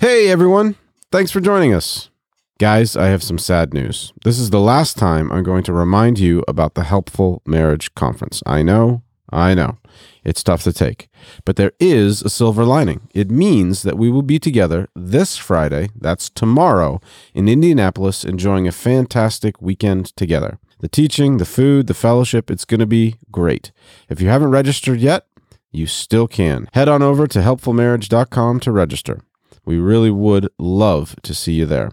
Hey, everyone. Thanks for joining us. Guys, I have some sad news. This is the last time I'm going to remind you about the Helpful Marriage Conference. I know, I know. It's tough to take. But there is a silver lining. It means that we will be together this Friday, that's tomorrow, in Indianapolis, enjoying a fantastic weekend together. The teaching, the food, the fellowship, it's going to be great. If you haven't registered yet, you still can. Head on over to helpfulmarriage.com to register. We really would love to see you there.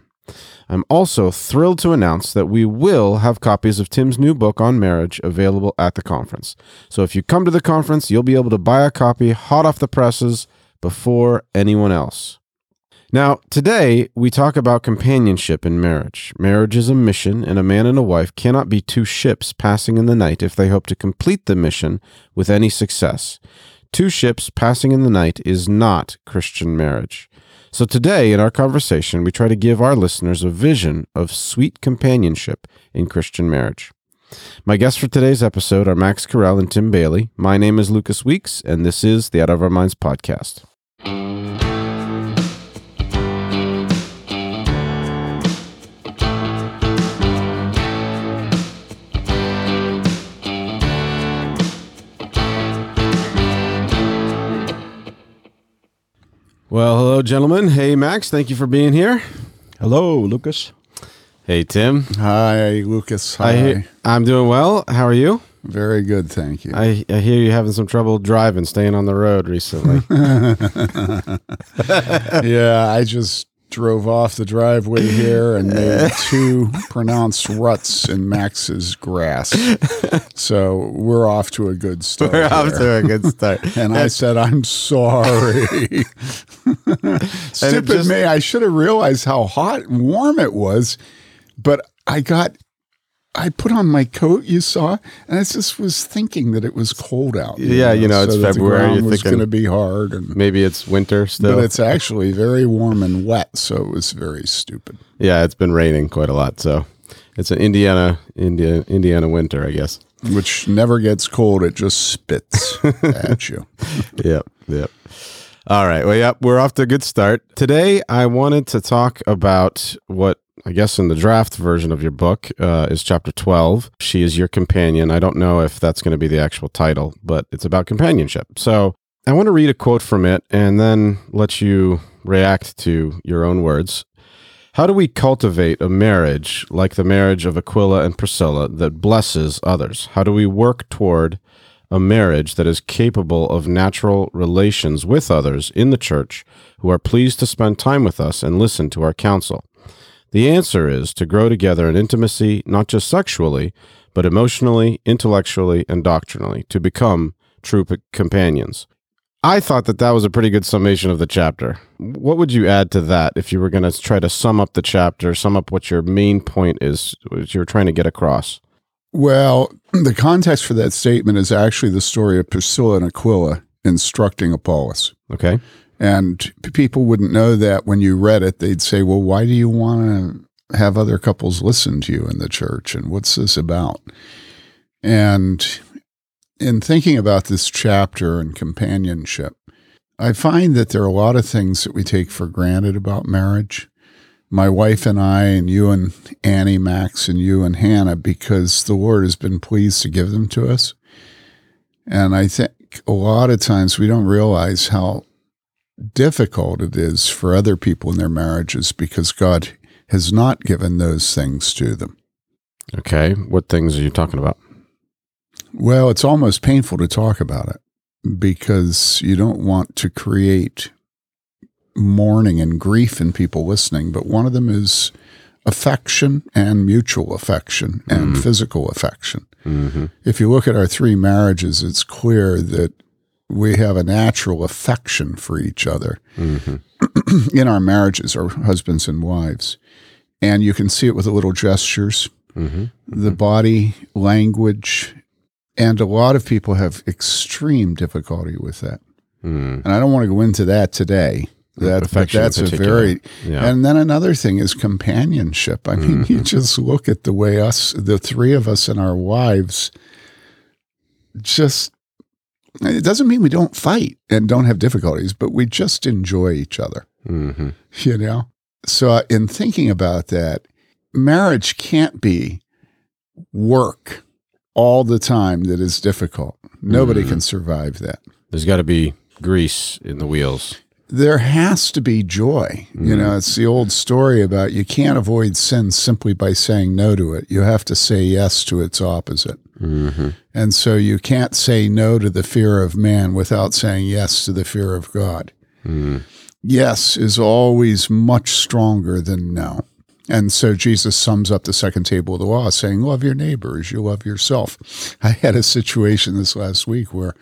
I'm also thrilled to announce that we will have copies of Tim's new book on marriage available at the conference. So if you come to the conference, you'll be able to buy a copy hot off the presses before anyone else. Now, today we talk about companionship in marriage. Marriage is a mission, and a man and a wife cannot be two ships passing in the night if they hope to complete the mission with any success. Two ships passing in the night is not Christian marriage. So today, in our conversation, we try to give our listeners a vision of sweet companionship in Christian marriage. My guests for today's episode are Max Carell and Tim Bayly. My name is Lucas Weeks, and this is the Out of Our Minds podcast. Well, hello, gentlemen. Hey, Max. Thank you for being here. Hello, Lucas. Hey, Tim. Hi, Lucas. Hi. I hear, I'm doing well. How are you? Very good, thank you. I, I hear you having some trouble driving, staying on the road recently. yeah, I just drove off the driveway here and made two pronounced ruts in Max's grass. So we're off to a good start. We're off there. to a good start. and I said, I'm sorry. Stupid just- me. I should have realized how hot and warm it was, but I got. I put on my coat, you saw, and I just was thinking that it was cold out. Yeah, you know, it's February, you're was going to be hard, and Maybe it's winter still. but it's actually very warm and wet, so it was very stupid. yeah, it's been raining quite a lot, so it's an Indiana India, Indiana winter, I guess. Which never gets cold; it just spits at you. yep, yep. All right. Well, yep, we're off to a good start. Today, I wanted to talk about what I guess in the draft version of your book uh, is chapter 12. She is your companion. I don't know if that's going to be the actual title, but it's about companionship. So I want to read a quote from it and then let you react to your own words. How do we cultivate a marriage like the marriage of Aquila and Priscilla that blesses others? How do we work toward a marriage that is capable of natural relations with others in the church who are pleased to spend time with us and listen to our counsel? The answer is to grow together in intimacy, not just sexually, but emotionally, intellectually, and doctrinally, to become true p- companions. I thought that that was a pretty good summation of the chapter. What would you add to that if you were going to try to sum up the chapter, sum up what your main point is, what you're trying to get across? Well, the context for that statement is actually the story of Priscilla and Aquila instructing Apollos. Okay. And people wouldn't know that when you read it. They'd say, Well, why do you want to have other couples listen to you in the church? And what's this about? And in thinking about this chapter and companionship, I find that there are a lot of things that we take for granted about marriage. My wife and I, and you and Annie, Max, and you and Hannah, because the Lord has been pleased to give them to us. And I think a lot of times we don't realize how difficult it is for other people in their marriages because God has not given those things to them. Okay. What things are you talking about? Well, it's almost painful to talk about it because you don't want to create mourning and grief in people listening. But one of them is affection and mutual affection and physical affection. Mm-hmm. If you look at our three marriages, it's clear that we have a natural affection for each other Mm-hmm. in our marriages, our husbands and wives. And you can see it with the little gestures, Mm-hmm. the body language. And a lot of people have extreme difficulty with that. Mm. And I don't want to go into that today. That, that's a very Yeah. and then another thing is companionship. I mean, you just look at the way us, the three of us and our wives, just It doesn't mean we don't fight and don't have difficulties, but we just enjoy each other, hmm you know? So, uh, in thinking about that, marriage can't be work all the time that is difficult. Nobody Mhm. can survive that. There's got to be grease in the wheels. There has to be joy. You Mhm. know, it's the old story about you can't avoid sin simply by saying no to it. You have to say yes to its opposite. hmm And so you can't say no to the fear of man without saying yes to the fear of God. mm Yes is always much stronger than no. And so Jesus sums up the second table of the law saying, Love your neighbor as you love yourself. I had a situation this last week where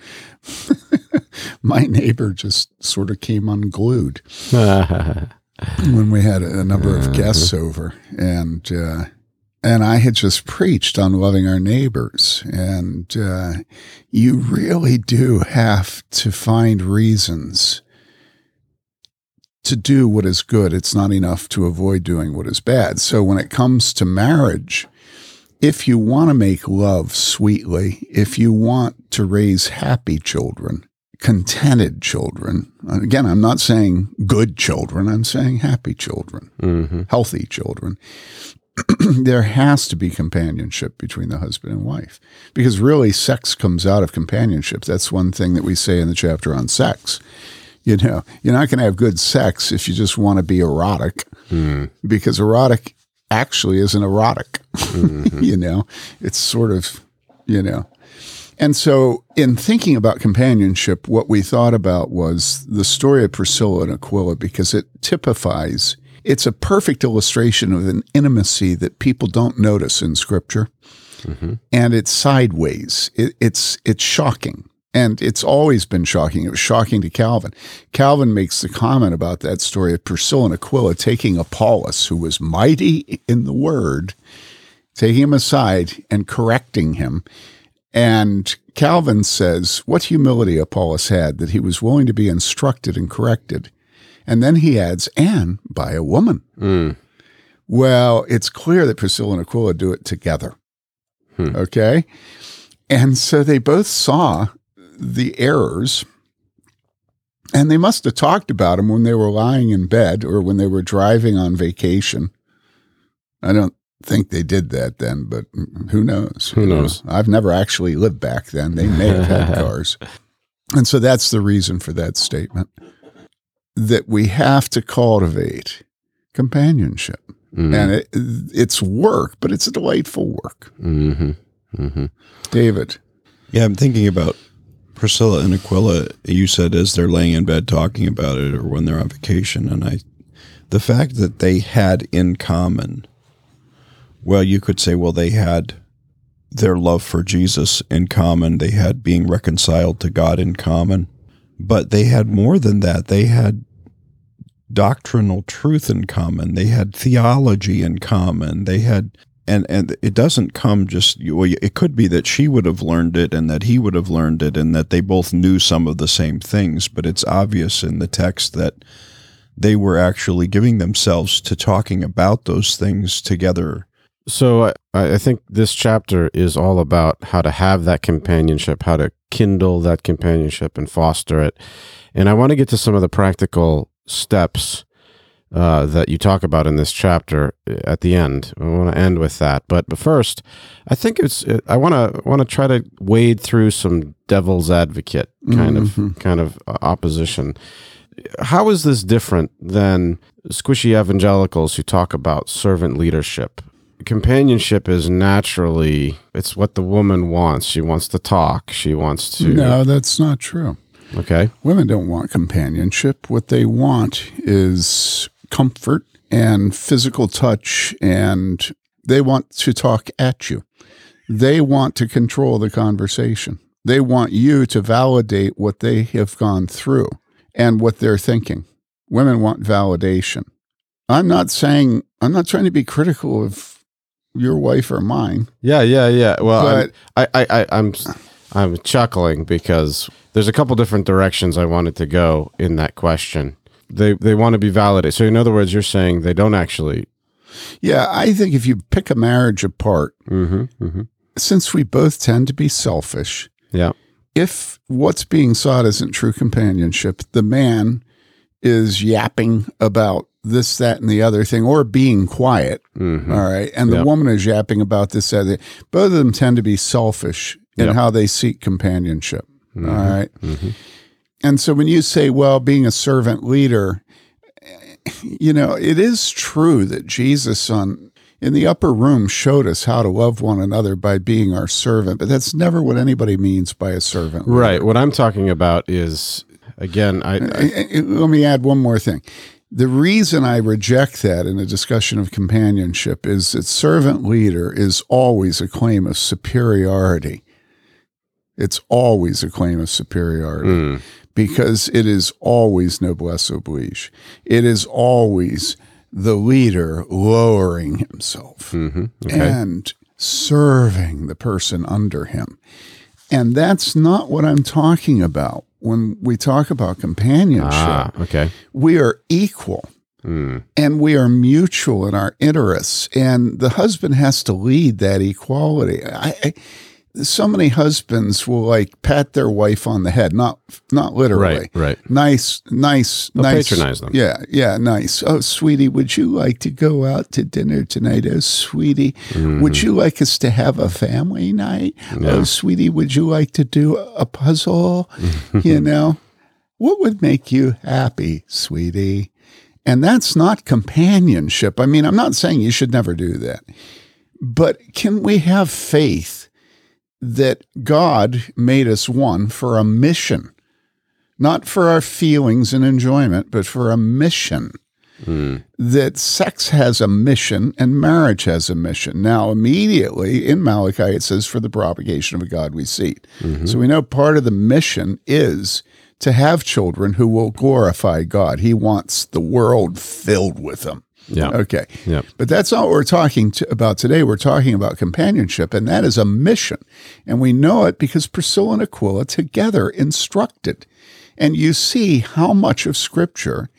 my neighbor just sort of came unglued when we had a number of guests over. And, uh, and I had just preached on loving our neighbors. And uh, you really do have to find reasons to do what is good. It's not enough to avoid doing what is bad. So when it comes to marriage, if you want to make love sweetly, if you want to raise happy children, contented children, again, I'm not saying good children, I'm saying happy children, hmm healthy children. there has to be companionship between the husband and wife because really sex comes out of companionship. That's one thing that we say in the chapter on sex. You know, you're not going to have good sex if you just want to be erotic mm because erotic actually isn't erotic. Mhm. you know, it's sort of, you know. And so, in thinking about companionship, what we thought about was the story of Priscilla and Aquila because it typifies, it's a perfect illustration of an intimacy that people don't notice in Scripture. Mhm. And it's sideways. It, it's it's shocking. And it's always been shocking. It was shocking to Calvin. Calvin makes the comment about that story of Priscilla and Aquila taking Apollos, who was mighty in the word, taking him aside and correcting him. And Calvin says, What humility Apollos had that he was willing to be instructed and corrected. And then he adds, And by a woman. Mm. Well, it's clear that Priscilla and Aquila do it together. Hmm. Okay. And so they both saw the errors and they must have talked about them when they were lying in bed or when they were driving on vacation. I don't think they did that then, but who knows? Who knows? I've never actually lived back then. They may have had cars. And so that's the reason for that statement that we have to cultivate companionship. Mm. And it, it's work, but it's a delightful work. hmm hmm David. Yeah, I'm thinking about Priscilla and Aquila. You said as they're laying in bed talking about it, or when they're on vacation, and I, the fact that they had in common. Well, you could say, well, they had their love for Jesus in common. They had being reconciled to God in common, but they had more than that. They had doctrinal truth in common. They had theology in common. They had and and it doesn't come just well it could be that she would have learned it and that he would have learned it and that they both knew some of the same things but it's obvious in the text that they were actually giving themselves to talking about those things together So I, I think this chapter is all about how to have that companionship, how to kindle that companionship and foster it. And I want to get to some of the practical steps uh, that you talk about in this chapter at the end. I want to end with that, but but first, I think it's I want to want to try to wade through some devil's advocate kind Mhm. of kind of uh, opposition. How is this different than squishy evangelicals who talk about servant leadership? companionship is naturally it's what the woman wants she wants to talk she wants to No, that's not true. okay Women don't want companionship. What they want is comfort and physical touch, and they want to talk at you. They want to control the conversation. They want you to validate what they have gone through and what they're thinking. Women want validation. I'm not saying, I'm not trying to be critical of your wife or mine, yeah yeah yeah well I'm- I, I, I i'm i'm chuckling because there's a couple different directions i wanted to go in that question they they want to be validated so in other words you're saying they don't actually yeah, I think if you pick a marriage apart, mm-hmm, mm-hmm. since we both tend to be selfish, yeah if what's being sought isn't true companionship, the man is yapping about this, that, and the other thing, or being quiet. Mhm. All right. And the Yep. woman is yapping about this, that, that. Both of them tend to be selfish in Yep. how they seek companionship. All right. And so when you say, well, being a servant leader, you know, it is true that Jesus on in the upper room showed us how to love one another by being our servant, but that's never what anybody means by a servant. leader. Right. What I'm talking about is again, I, I Eh, eh, Let me add one more thing. The reason I reject that in a discussion of companionship is that servant leader is always a claim of superiority. It's always a claim of superiority mm, because it is always noblesse oblige. It is always the leader lowering himself mhm, okay. and serving the person under him. And that's not what I'm talking about when we talk about companionship. ah, okay. We are equal Mm, and we are mutual in our interests. And the husband has to lead that equality. I, I, so many husbands will like pat their wife on the head, not not literally. right. Right. Nice, nice, They'll nice. patronize them. Yeah, yeah, nice. Oh, sweetie, would you like to go out to dinner tonight? Oh, sweetie, would you like us to have a family night? Mm-hmm. Yeah. Oh, sweetie, would you like to do a puzzle? you know, what would make you happy, sweetie? And that's not companionship. I mean, I'm not saying you should never do that, but can we have faith that God made us one for a mission? not for our feelings and enjoyment, but for a mission. Mm, That sex has a mission and marriage has a mission. Now, immediately in Malachi, it says, for the propagation of a godly seed. So we know part of the mission is to have children who will glorify God. He wants the world filled with them. Yeah. Okay. Yeah. But that's not what we're talking to, about today. We're talking about companionship, and that is a mission. And we know it because Priscilla and Aquila together instructed. And you see how much of Scripture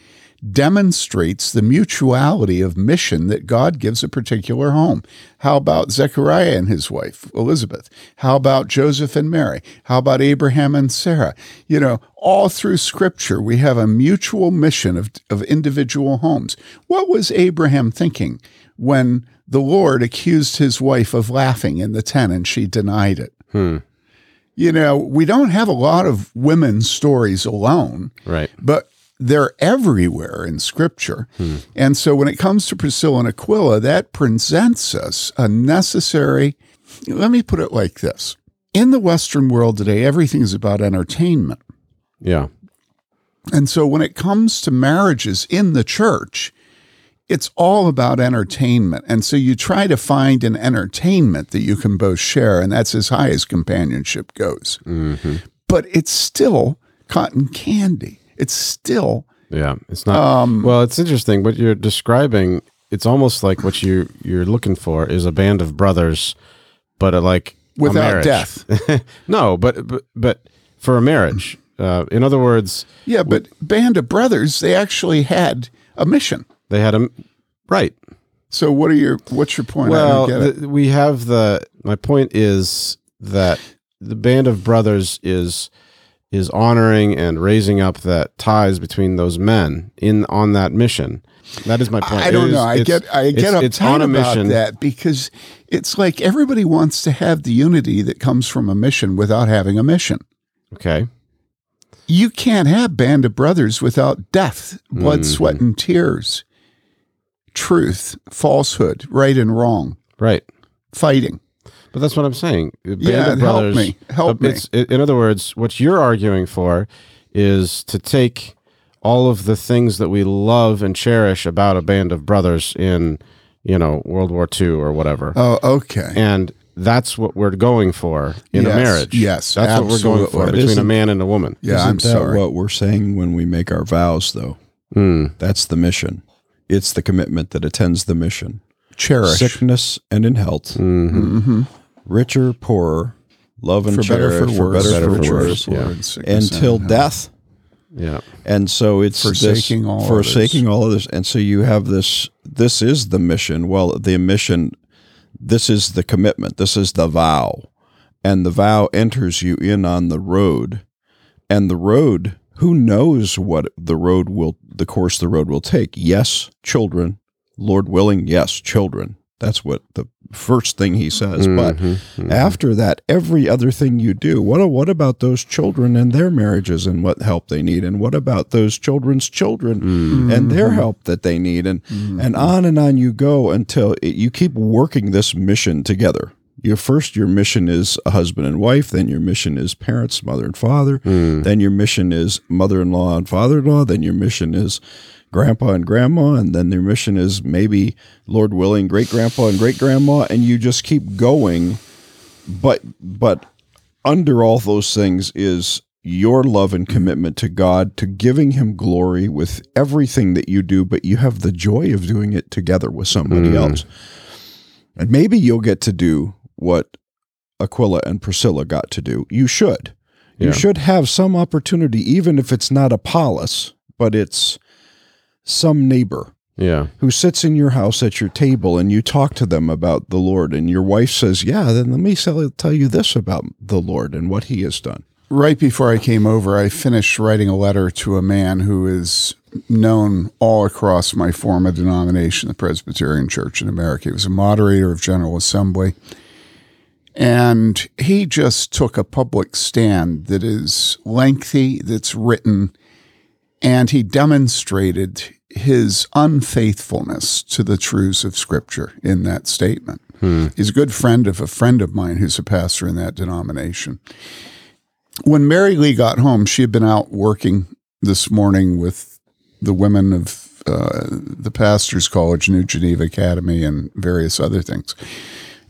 demonstrates the mutuality of mission that God gives a particular home. How about Zechariah and his wife, Elizabeth? How about Joseph and Mary? How about Abraham and Sarah? You know, all through Scripture, we have a mutual mission of, of individual homes. What was Abraham thinking when the Lord accused his wife of laughing in the tent and she denied it? Hmm. You know, we don't have a lot of women's stories alone Right. but they're everywhere in scripture. And so when it comes to Priscilla and Aquila, that presents us a necessary, let me put it like this. In the Western world today, everything is about entertainment. Yeah. And so when it comes to marriages in the church, it's all about entertainment. And so you try to find an entertainment that you can both share, and that's as high as companionship goes. hmm But it's still cotton candy. It's still Yeah. It's not. um, well, it's interesting. What you're describing, it's almost like what you you're looking for is a band of brothers, but a, like without death. no, but but but for a marriage. Uh, in other words, Yeah, but Band of Brothers, they actually had a mission. they had a right. So what are your what's your point? Well, it. we have the. My point is that the band of brothers is is honoring and raising up that ties between those men in on that mission. That is my point. I don't is- know. I get I get it's, uptight on a about mission. that because it's like everybody wants to have the unity that comes from a mission without having a mission. Okay. You can't have Band of Brothers without death, blood, Mhm. sweat, and tears, truth, falsehood, right and wrong, Right. fighting. But that's what I'm saying. Band Yeah, of help me. Help uh, me. It's, in other words, what you're arguing for is to take all of the things that we love and cherish about a band of brothers in, you know, World War II or whatever, Oh, okay. and that's what we're going for in Yes, a marriage. yes, that's what we're going for. But between a isn't- man and a woman. Yeah, Isn't I'm that sorry. what we're saying when we make our vows, though? Mm. That's the mission. It's the commitment that attends the mission. Cherish. Sickness and in health, hmm hmm richer, poorer, love and For better, cherish, for worse. better, better, for for worse, worse. yeah. Lord, sickness until and death. Yeah. And so it's Forsaking this, all of forsaking all of this, and so you have this. This is the mission. Well, the mission. This is the commitment. This is the vow, and the vow enters you in on the road, and the road, who knows what the road will, the course the road will take? Yes, children. Lord willing, yes, children. That's what the first thing he says. But Mhm, mhm. after that, every other thing you do, what what about those children and their marriages and what help they need, and what about those children's children Mm. and their help that they need, and and on and on you go until it, you keep working this mission together. Your first, your mission is a husband and wife. Then your mission is parents, mother and father. Mm. Then your mission is mother-in-law and father-in-law. Then your mission is grandpa and grandma, and then their mission is maybe, Lord willing, great grandpa and great grandma, and you just keep going. But but under all those things is your love and commitment to God, to giving Him glory with everything that you do, but you have the joy of doing it together with somebody Mm. else. And maybe you'll get to do what Aquila and Priscilla got to do. You should. You should have some opportunity, even if it's not Apollos, but it's some neighbor Yeah. who sits in your house at your table and you talk to them about the Lord, and your wife says, Yeah, then let me tell tell you this about the Lord and what he has done. Right before I came over, I finished writing a letter to a man who is known all across my former denomination, the Presbyterian Church in America. He was a moderator of General Assembly. And he just took a public stand that is lengthy, that's written, and he demonstrated his unfaithfulness to the truths of Scripture in that statement. He's a good friend of a friend of mine who's a pastor in that denomination when Mary Lee got home, she had been out working this morning with the women of uh, the Pastors College, New Geneva Academy, and various other things.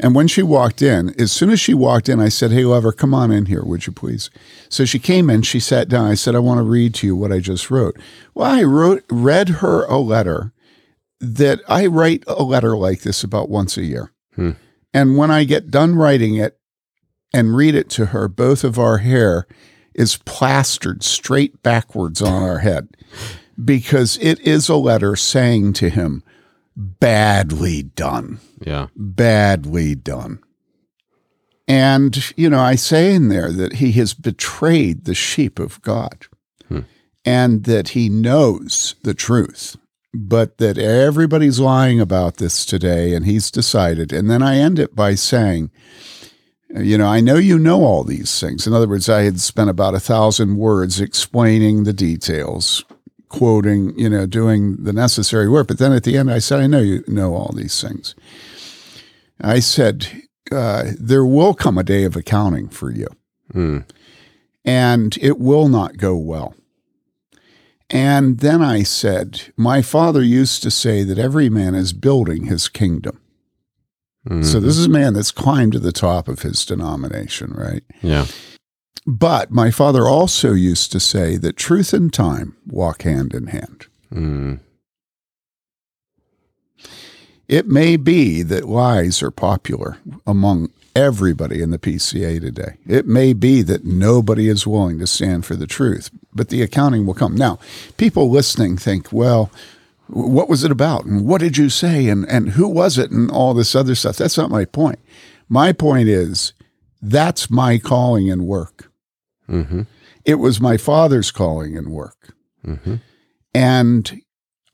And when she walked in, as soon as she walked in, I said, Hey, lover, come on in here, would you please? So she came in, she sat down. I said, I want to read to you what I just wrote. Well, I wrote, read her a letter that I write a letter like this about once a year. Hmm. And when I get done writing it, and read it to her, both of our hair is plastered straight backwards on our head because it is a letter saying to him, badly done, Yeah. badly done. And, you know, I say in there that he has betrayed the sheep of God hmm. and that he knows the truth, but that everybody's lying about this today and he's decided. And then I end it by saying, you know, I know you know all these things. In other words, I had spent about a thousand words explaining the details, quoting, you know, doing the necessary work. But then at the end, I said, I know you know all these things. I said, uh, there will come a day of accounting for you, Mm. and it will not go well. And then I said, My father used to say that every man is building his kingdom. So this is a man that's climbed to the top of his denomination, right? Yeah. But my father also used to say that truth and time walk hand in hand. Mm. It may be that lies are popular among everybody in the PCA today. It may be that nobody is willing to stand for the truth, but the accounting will come. Now, people listening think, well, what was it about? And what did you say? And, and who was it? And all this other stuff. That's not my point. My point is that's my calling and work. Mm-hmm. It was my father's calling and work. Mm-hmm. And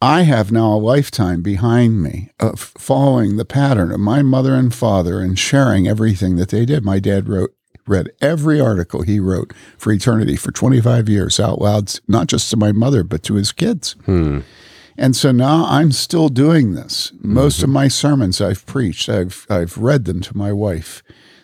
I have now a lifetime behind me of following the pattern of my mother and father and sharing everything that they did. My dad wrote, read every article he wrote for eternity for 25 years out loud, not just to my mother, but to his kids. Hmm. And so now I'm still doing this. Most of my sermons I've preached, I've I've read them to my wife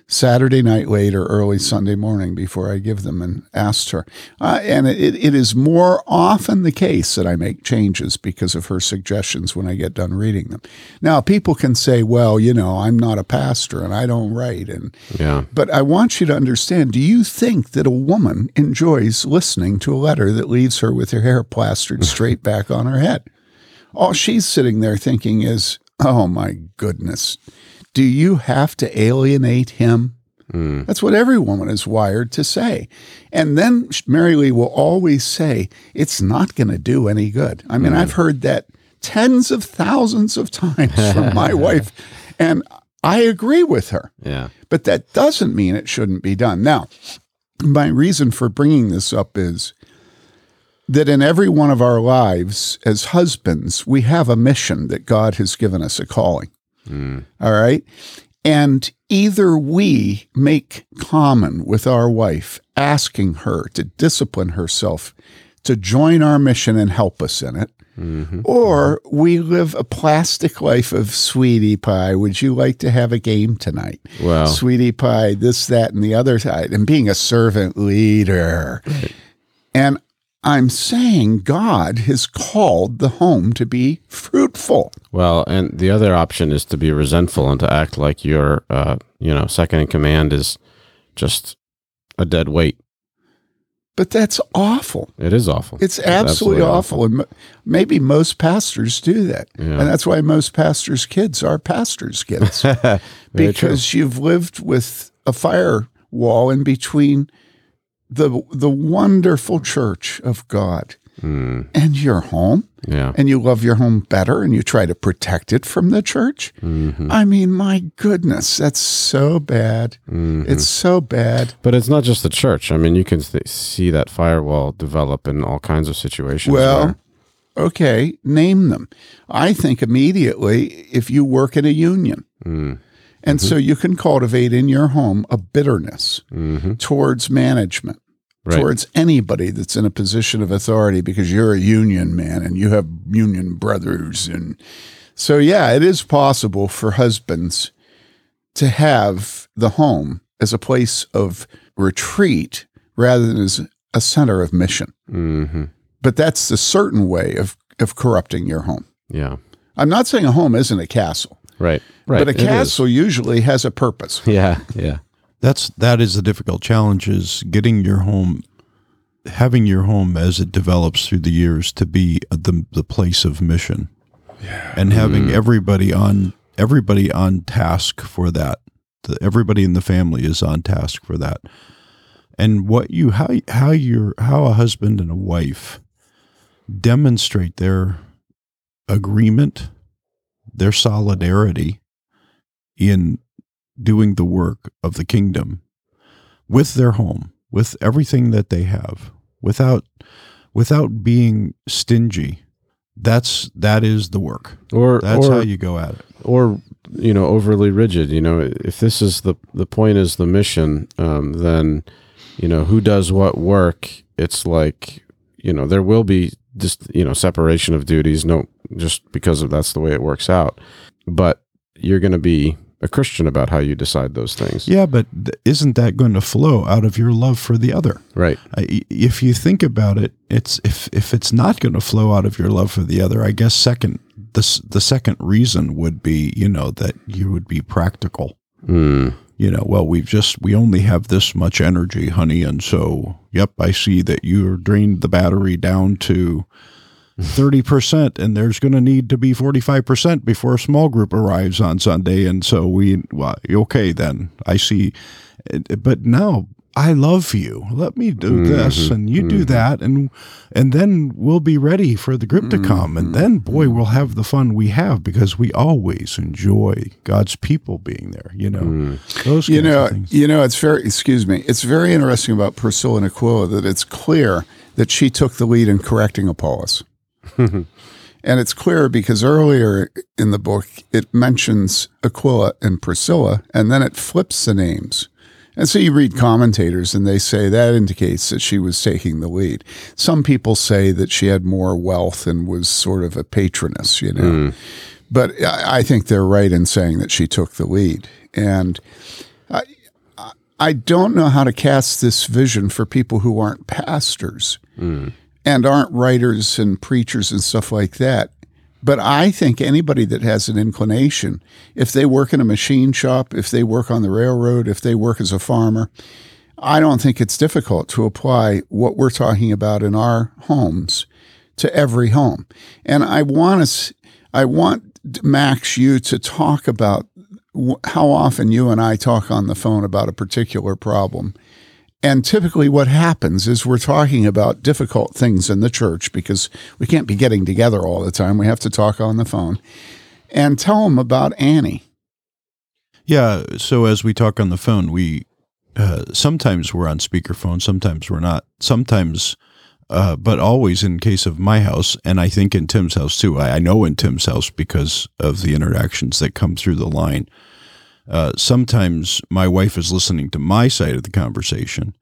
Saturday night late or early Sunday morning before I give them and asked her. Uh, and it, it is more often the case that I make changes because of her suggestions when I get done reading them. Now, people can say, well, you know, I'm not a pastor and I don't write. And Yeah. but I want you to understand do you think that a woman enjoys listening to a letter that leaves her with her hair plastered straight back on her head? All she's sitting there thinking is, oh my goodness, do you have to alienate him? Hmm. That's what every woman is wired to say. And then Mary Lee will always say, it's not going to do any good. I mean, I've hmm. heard that tens of thousands of times from my wife. And I agree with her. Yeah. But that doesn't mean it shouldn't be done. Now, my reason for bringing this up is that in every one of our lives as husbands, we have a mission that God has given us a calling. All right. And either we make common with our wife, asking her to discipline herself to join our mission and help us in it, mm-hmm. or we live a plastic life of sweetie pie. Would you like to have a game tonight? Well, sweetie pie, this, that, and the other side, and being a servant leader. And I'm saying God has called the home to be fruitful. well, and the other option is to be resentful and to act like your, uh, you know, second in command is just a dead weight. But that's awful. It is awful. It's absolutely, awful. And maybe most pastors do that. Yeah. And that's why most pastors' kids are pastors' kids. Very true. because you've lived with a firewall in between the the wonderful church of God Mm, and your home. yeah. and you love your home better and you try to protect it from the church. Mhm. I mean, my goodness, that's so bad. Mhm. It's so bad. But it's not just the church. I mean, you can th- see that firewall develop in all kinds of situations. Well, where- okay, name them. I think immediately if you work in a union, Mm, and so you can cultivate in your home a bitterness mhm. towards management. Right. Towards anybody that's in a position of authority because you're a union man and you have union brothers. And so, yeah, it is possible for husbands to have the home as a place of retreat rather than as a center of mission. Mhm. But that's the certain way of, of corrupting your home. Yeah. I'm not saying a home isn't a castle, Right. Right. but a It is. castle usually has a purpose. Yeah. Yeah. That's that is the difficult challenge is getting your home having your home as it develops through the years to be the the place of mission. Yeah. And having mm. everybody on everybody on task for that. The, everybody in the family is on task for that. And what you how how your how a husband and a wife demonstrate their agreement, their solidarity in doing the work of the kingdom with their home, with everything that they have, without without being stingy. That's that is the work. Or That's or, how you go at it. or you know overly rigid. You know, if this is the the point is the mission, um, then you know who does what work. It's like you know there will be just you know separation of duties. No, just because of that's the way it works out. But you're going to be a Christian about how you decide those things. Yeah, but isn't that going to flow out of your love for the other? Right. I- If you think about it, it's if if it's not going to flow out of your love for the other, I guess second the the second reason would be you know that you would be practical. Mm. You know, well, we've just, we only have this much energy, honey. And so, yep, I see that you're drained the battery down to 30%, and there's going to need to be 45% before a small group arrives on Sunday. And so we, well, okay, then I see. Eh, but now, I love you. Let me do this, mm-hmm. and you do mm-hmm. that, and and then we'll be ready for the group to come, and then mm-hmm. boy, we'll have the fun we have because we always enjoy God's people being there. You know, mm. those You know, you know, it's very. Excuse me. It's very interesting about Priscilla and Aquila that it's clear that she took the lead in correcting Apollos, and it's clear because earlier in the book it mentions Aquila and Priscilla, and then it flips the names. And so you read commentators and they say that indicates that she was taking the lead. Some people say that she had more wealth and was sort of a patroness, you know. Hmm. But I I think they're right in saying that she took the lead. And I, I- I don't know how to cast this vision for people who aren't pastors hmm. and aren't writers and preachers and stuff like that. But I think anybody that has an inclination, if they work in a machine shop, if they work on the railroad, if they work as a farmer, I don't think it's difficult to apply what we're talking about in our homes to every home. And I want us, I want Max you to talk about how often you and I talk on the phone about a particular problem. And typically, what happens is we're talking about difficult things in the church because we can't be getting together all the time. We have to talk on the phone and tell them about Annie. Yeah. So as we talk on the phone, we uh, sometimes we're on speakerphone, sometimes we're not. Sometimes, uh, but always in case of my house, and I think in Tim's house too. I, I know in Tim's house because of the interactions that come through the line. Uh, sometimes my wife is listening to my side of the conversation,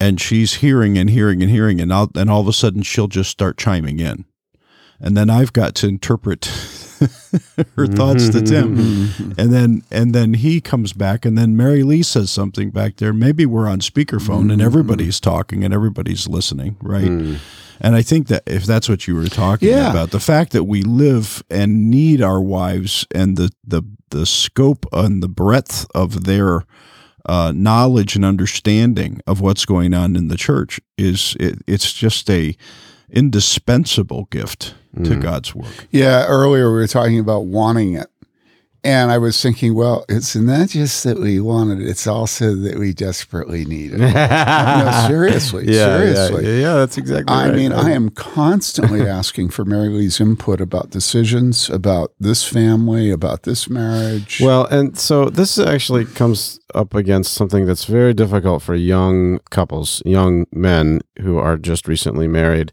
and she's hearing and hearing and hearing, and I'll, and all of a sudden she'll just start chiming in, and then I've got to interpret her thoughts to Tim, mm-hmm. and then and then he comes back, and then Mary Lee says something back there. Maybe we're on speakerphone, and mm-hmm. everybody's talking and everybody's listening, right? Mm. And I think that if that's what you were talking Yeah. about, the fact that we live and need our wives and the the the scope and the breadth of their uh, knowledge and understanding of what's going on in the church is it, it's just a indispensable gift to God's work. Yeah, earlier we were talking about wanting it. And I was thinking, well, it's not just that we wanted it, it's also that we desperately need it. no, seriously, yeah, seriously. Yeah, yeah, that's exactly what I right. mean, I um, am constantly asking for Mary Lee's input about decisions, about this family, about this marriage. Well, and so this actually comes up against something that's very difficult for young couples, young men who are just recently married,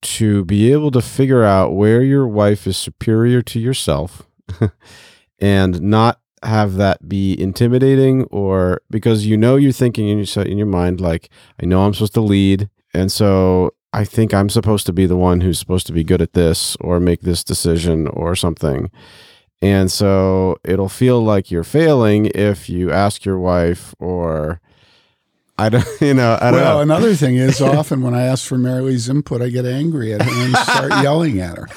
to be able to figure out where your wife is superior to yourself and not have that be intimidating or because you know you're thinking in your in your mind like I know I'm supposed to lead and so I think I'm supposed to be the one who's supposed to be good at this or make this decision or something. And so it'll feel like you're failing if you ask your wife or I don't, you know, I don't well, know. another thing is often when I ask for Mary Lee's input, I get angry at her and start yelling at her.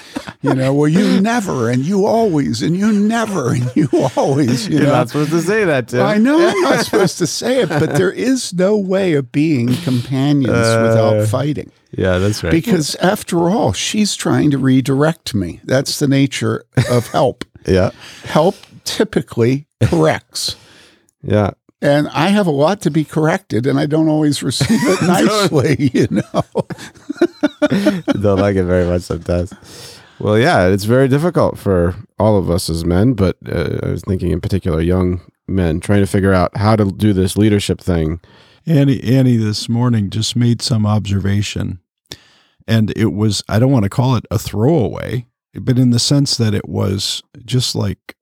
You know, well, you never, and you always, and you never, and you always. You You're know, not supposed to say that, Tim. I know I'm not supposed to say it, but there is no way of being companions Uh, without fighting. Yeah, that's right. Because after all, she's trying to redirect me. That's the nature of help. yeah, help typically corrects. yeah. And I have a lot to be corrected, and I don't always receive it nicely, you know. don't like it very much sometimes. Well, yeah, it's very difficult for all of us as men, but uh, I was thinking in particular young men trying to figure out how to do this leadership thing. Annie, Annie this morning just made some observation, and it was, I don't want to call it a throwaway, but in the sense that it was just like,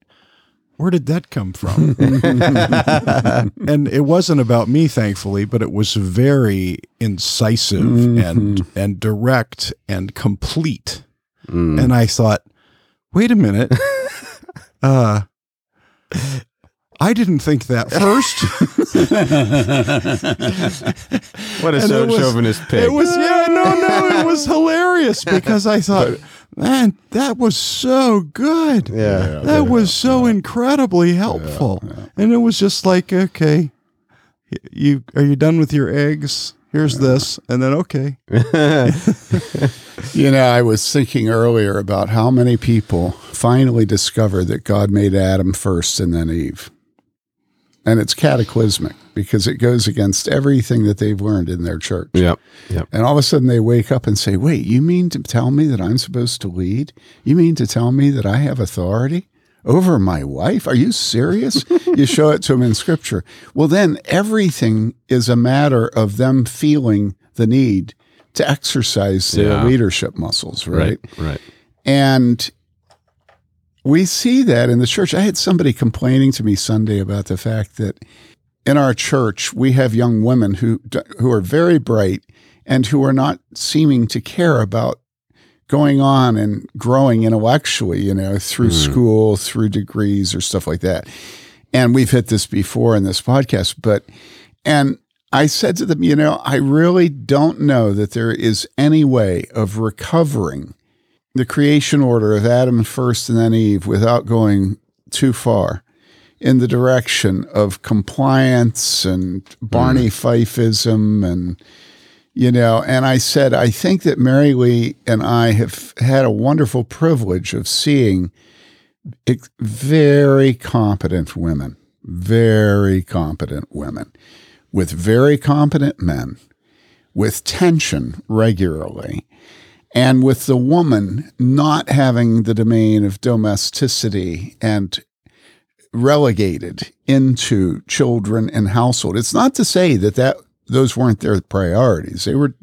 where did that come from? and it wasn't about me, thankfully, but it was very incisive and and direct and complete. Mm. And I thought, wait a minute, uh, I didn't think that first. What a And so was- chauvinist pig. It was yeah, no, no, it was hilarious because I thought, man, that was so good. yeah. that was so incredibly helpful. And it was just like, okay, you are you done with your eggs? Here's this, and then okay. You know, I was thinking earlier about how many people finally discovered that God made Adam first and then Eve. And it's cataclysmic because it goes against everything that they've learned in their church. Yep. Yep. And all of a sudden they wake up and say, Wait, you mean to tell me that I'm supposed to lead? You mean to tell me that I have authority over my wife? Are you serious? you show it to them in scripture. Well, then everything is a matter of them feeling the need to exercise their Yeah. leadership muscles, right? Right. Right. And we see that in the church. I had somebody complaining to me Sunday about the fact that in our church we have young women who who are very bright and who are not seeming to care about going on and growing intellectually, you know, through hmm. school, through degrees or stuff like that. And we've hit this before in this podcast, but and I said to them, you know, I really don't know that there is any way of recovering the creation order of Adam first and then Eve without going too far in the direction of compliance and Barney mm-hmm. Fifeism and you know and I said I think that Mary Lee and I have had a wonderful privilege of seeing very competent women very competent women with very competent men with tension regularly and with the woman not having the domain of domesticity and relegated into children and household. It's not to say that, that those weren't their priorities. They were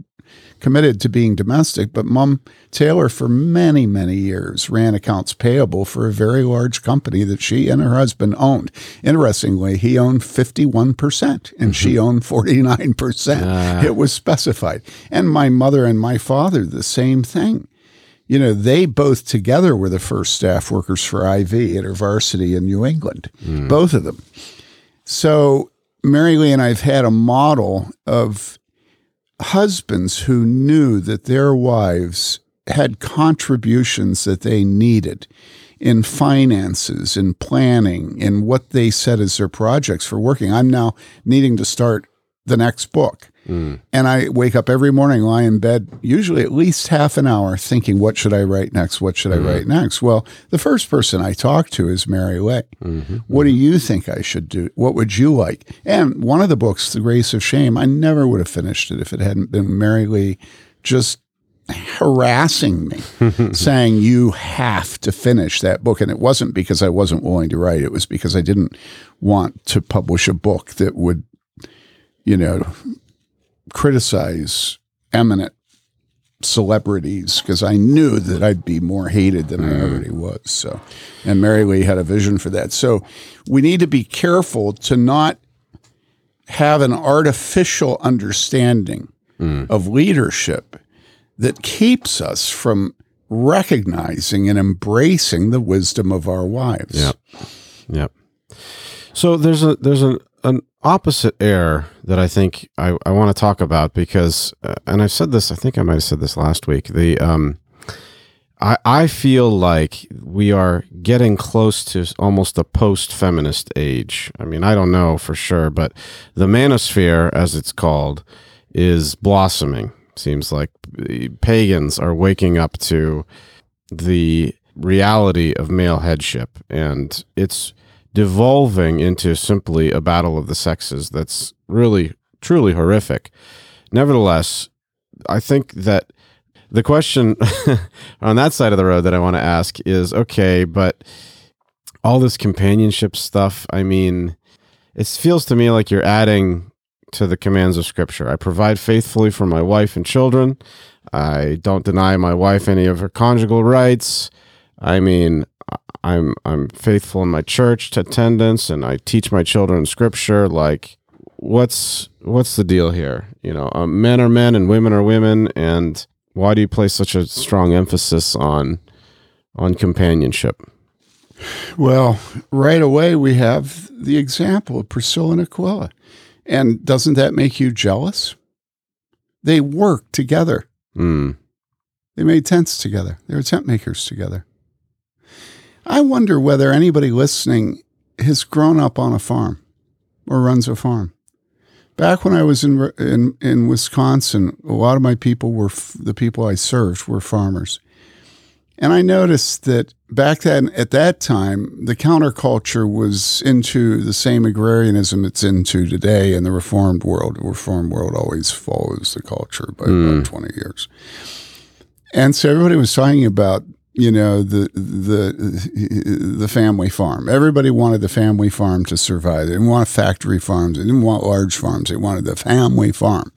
committed to being domestic, but Mom Taylor, for many, many years, ran accounts payable for a very large company that she and her husband owned. Interestingly, he owned 51% and she mm-hmm. owned 49%. It was specified. And my mother and my father, the same thing. You know, they both together were the first staff workers for IV at her varsity in New England, mm. both of them. So Mary Lee and I've had a model of husbands who knew that their wives had contributions that they needed in finances, in planning, in what they set as their projects for working. I'm now needing to start the next book. And I wake up every morning, lie in bed, usually at least half an hour, thinking, what should I write next? What should I mm-hmm. write next? Well, the first person I talk to is Mary Lee. Mm-hmm. What do you think I should do? What would you like? And one of the books, The Grace of Shame, I never would have finished it if it hadn't been Mary Lee just harassing me, saying, You have to finish that book. And it wasn't because I wasn't willing to write, it was because I didn't want to publish a book that would, you know, criticize eminent celebrities because I knew that I'd be more hated than I mm. already was. So, and Mary Lee had a vision for that. So, we need to be careful to not have an artificial understanding mm. of leadership that keeps us from recognizing and embracing the wisdom of our wives. Yep. Yep. So there's a there's an opposite error that I think I, I want to talk about because uh, and I've said this I think I might have said this last week the um I I feel like we are getting close to almost a post feminist age. I mean I don't know for sure but the manosphere as it's called is blossoming. Seems like pagans are waking up to the reality of male headship and it's devolving into simply a battle of the sexes that's really truly horrific. Nevertheless i think that the question on that side of the road that i want to ask is okay but all this companionship stuff i mean it feels to me like you're adding to the commands of scripture. I provide faithfully for my wife and children. I don't deny my wife any of her conjugal rights. I mean, I'm I'm faithful in my church to attendance, and I teach my children scripture. Like, what's what's the deal here? You know, um, men are men and women are women, and why do you place such a strong emphasis on on companionship? Well, right away we have the example of Priscilla and Aquila. And doesn't that make you jealous? They worked together. Mm. They made tents together. They were tent makers together. I wonder whether anybody listening has grown up on a farm or runs a farm. Back when I was in in, in Wisconsin, a lot of my people were the people I served were farmers. And I noticed that back then, at that time, the counterculture was into the same agrarianism it's into today in the reformed world. The reformed world always follows the culture by about hmm. 20 years. And so everybody was talking about, you know, the the the family farm. Everybody wanted the family farm to survive. They didn't want factory farms. They didn't want large farms. They wanted the family farm.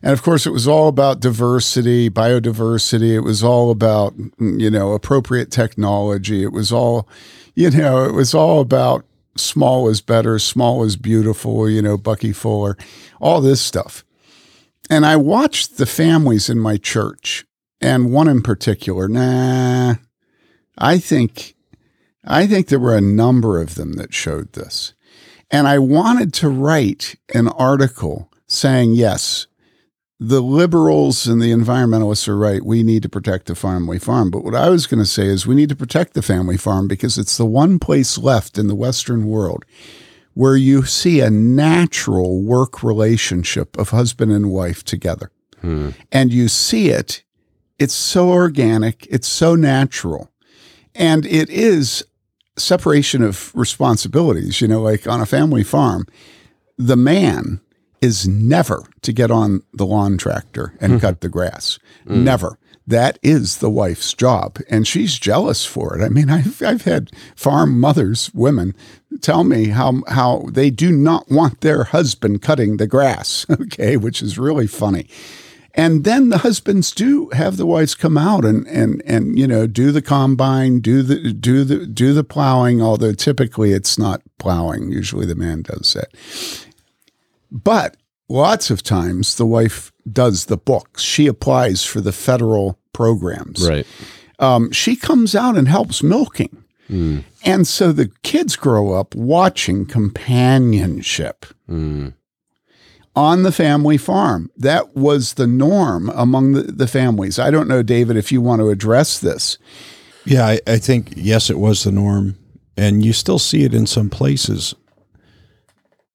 And of course, it was all about diversity, biodiversity. It was all about, you know, appropriate technology. It was all, you know, it was all about small is better, small is beautiful, you know, Bucky Fuller, all this stuff. And I watched the families in my church, and one in particular, nah, I think, I think there were a number of them that showed this. And I wanted to write an article saying, yes, the liberals and the environmentalists are right. We need to protect the family farm. But what I was going to say is we need to protect the family farm because it's the one place left in the Western world where you see a natural work relationship of husband and wife together. Hmm. And you see it, it's so organic, it's so natural. And it is separation of responsibilities. You know, like on a family farm, the man is never to get on the lawn tractor and hmm. cut the grass. Hmm. Never. That is the wife's job, and she's jealous for it. I mean, I've I've had farm mothers, women, tell me how how they do not want their husband cutting the grass. Okay, which is really funny. And then the husbands do have the wives come out and and and you know do the combine, do the do the do the plowing. Although typically it's not plowing. Usually the man does that. But lots of times the wife does the books. She applies for the federal programs. Right. Um, she comes out and helps milking. Mm. And so the kids grow up watching companionship Mm. On the family farm. That was the norm among the, the families. I don't know, David, if you want to address this. Yeah, I, I think yes, it was the norm, and you still see it in some places.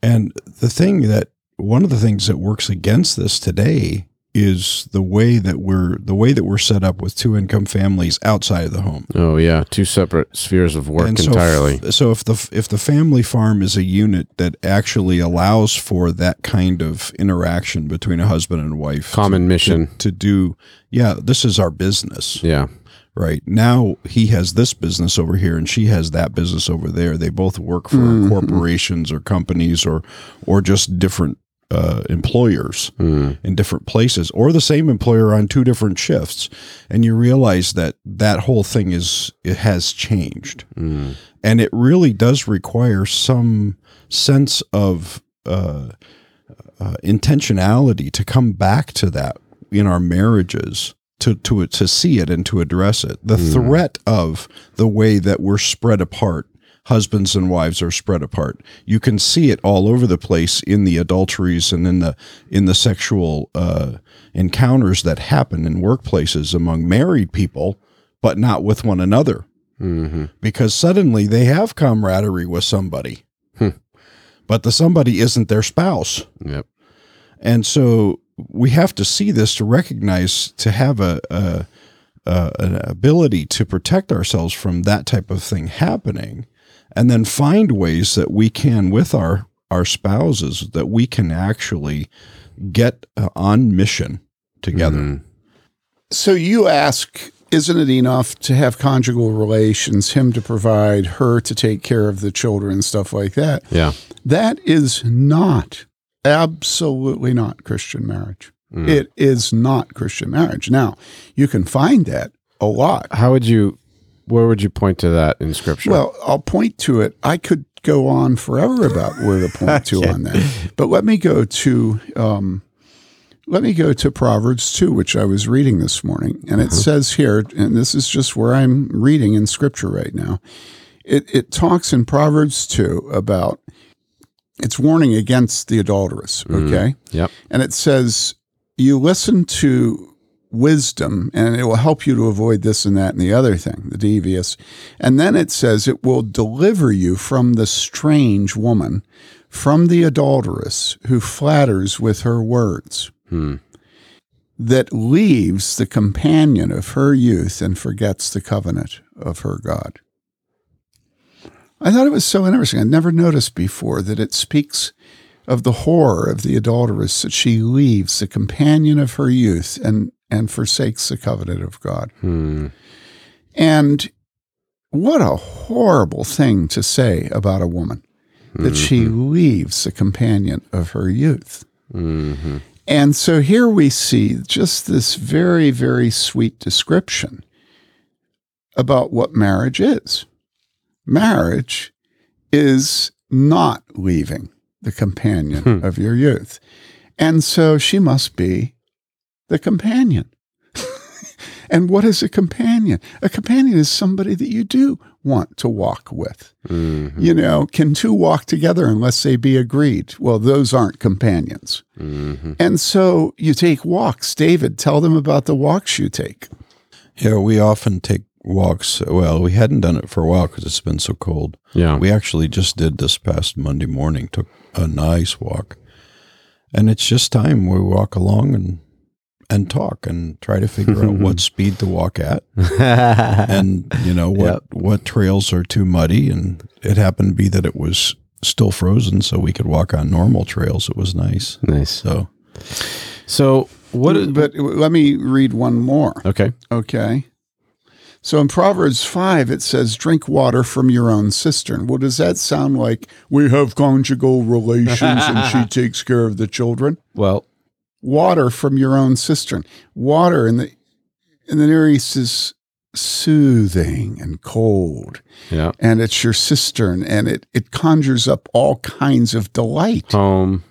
And the thing that one of the things that works against this today is the way that we're the way that we're set up with two income families outside of the home. Oh yeah, two separate spheres of work And so entirely. If, so if the if the family farm is a unit that actually allows for that kind of interaction between a husband and wife, to- Common mission. to, to do, yeah, this is our business yeah. right now he has this business over here and she has that business over there they both work for Mhm. corporations or companies or or just different uh, employers Mm. in different places or the same employer on two different shifts and you realize that that whole thing is it has changed Mm. and it really does require some sense of uh, uh, intentionality to come back to that in our marriages to to to see it and to address it. The threat of the way that we're spread apart, husbands and wives are spread apart. You can see it all over the place in the adulteries and in the in the sexual uh, encounters that happen in workplaces among married people, but not with one another hmm because suddenly they have camaraderie with somebody, Hmm. but the somebody isn't their spouse. Yep. And so we have to see this to recognize to have a, a, a an ability to protect ourselves from that type of thing happening, and then find ways that we can with our our spouses that we can actually get uh, on mission together. Mhm. So you ask, isn't it enough to have conjugal relations, him to provide, her to take care of the children, stuff like that? Yeah. That is not, absolutely not Christian marriage. Mm. It is not Christian marriage. Now, you can find that a lot. How would you? Where would you point to that in Scripture? Well, I'll point to it. I could go on forever about where to point to on that, but let me go to um, let me go to Proverbs two, which I was reading this morning, and it says here, and this is just where I'm reading in Scripture right now. It it talks in Proverbs two about it's warning against the adulteress. Okay, yep. and it says you listen to wisdom and it will help you to avoid this and that and the other thing, the devious. And then it says it will deliver you from the strange woman, from the adulteress who flatters with her words, Hmm. that leaves the companion of her youth and forgets the covenant of her God. I thought it was so interesting. I'd never noticed before that it speaks of the horror of the adulteress that she leaves the companion of her youth and, and forsakes the covenant of God. Hmm. And what a horrible thing to say about a woman that she leaves the companion of her youth. hmm And so here we see just this very, very sweet description about what marriage is. Marriage is not leaving the companion Hmm. of your youth. And so she must be the companion. and what is a companion? A companion is somebody that you do want to walk with. hmm You know, can two walk together unless they be agreed? Well, those aren't companions. hmm And so you take walks. David, tell them about the walks you take. Yeah, we often take walks. Well, we hadn't done it for a while because it's been so cold. Yeah. We actually just did this past Monday morning, took a nice walk. And it's just time we walk along and and talk and try to figure out what speed to walk at and you know what Yep. what trails are too muddy and it happened to be that it was still frozen so we could walk on normal trails it was nice nice. so So what? Is, but let me read one more. okay. Okay. So in Proverbs 5, it says, drink water from your own cistern. Well, does that sound like we have conjugal relations and she takes care of the children? Well, Water from your own cistern. Water in the in the Near East is soothing and cold. yeah. And it's your cistern and it, it conjures up all kinds of delight. Home.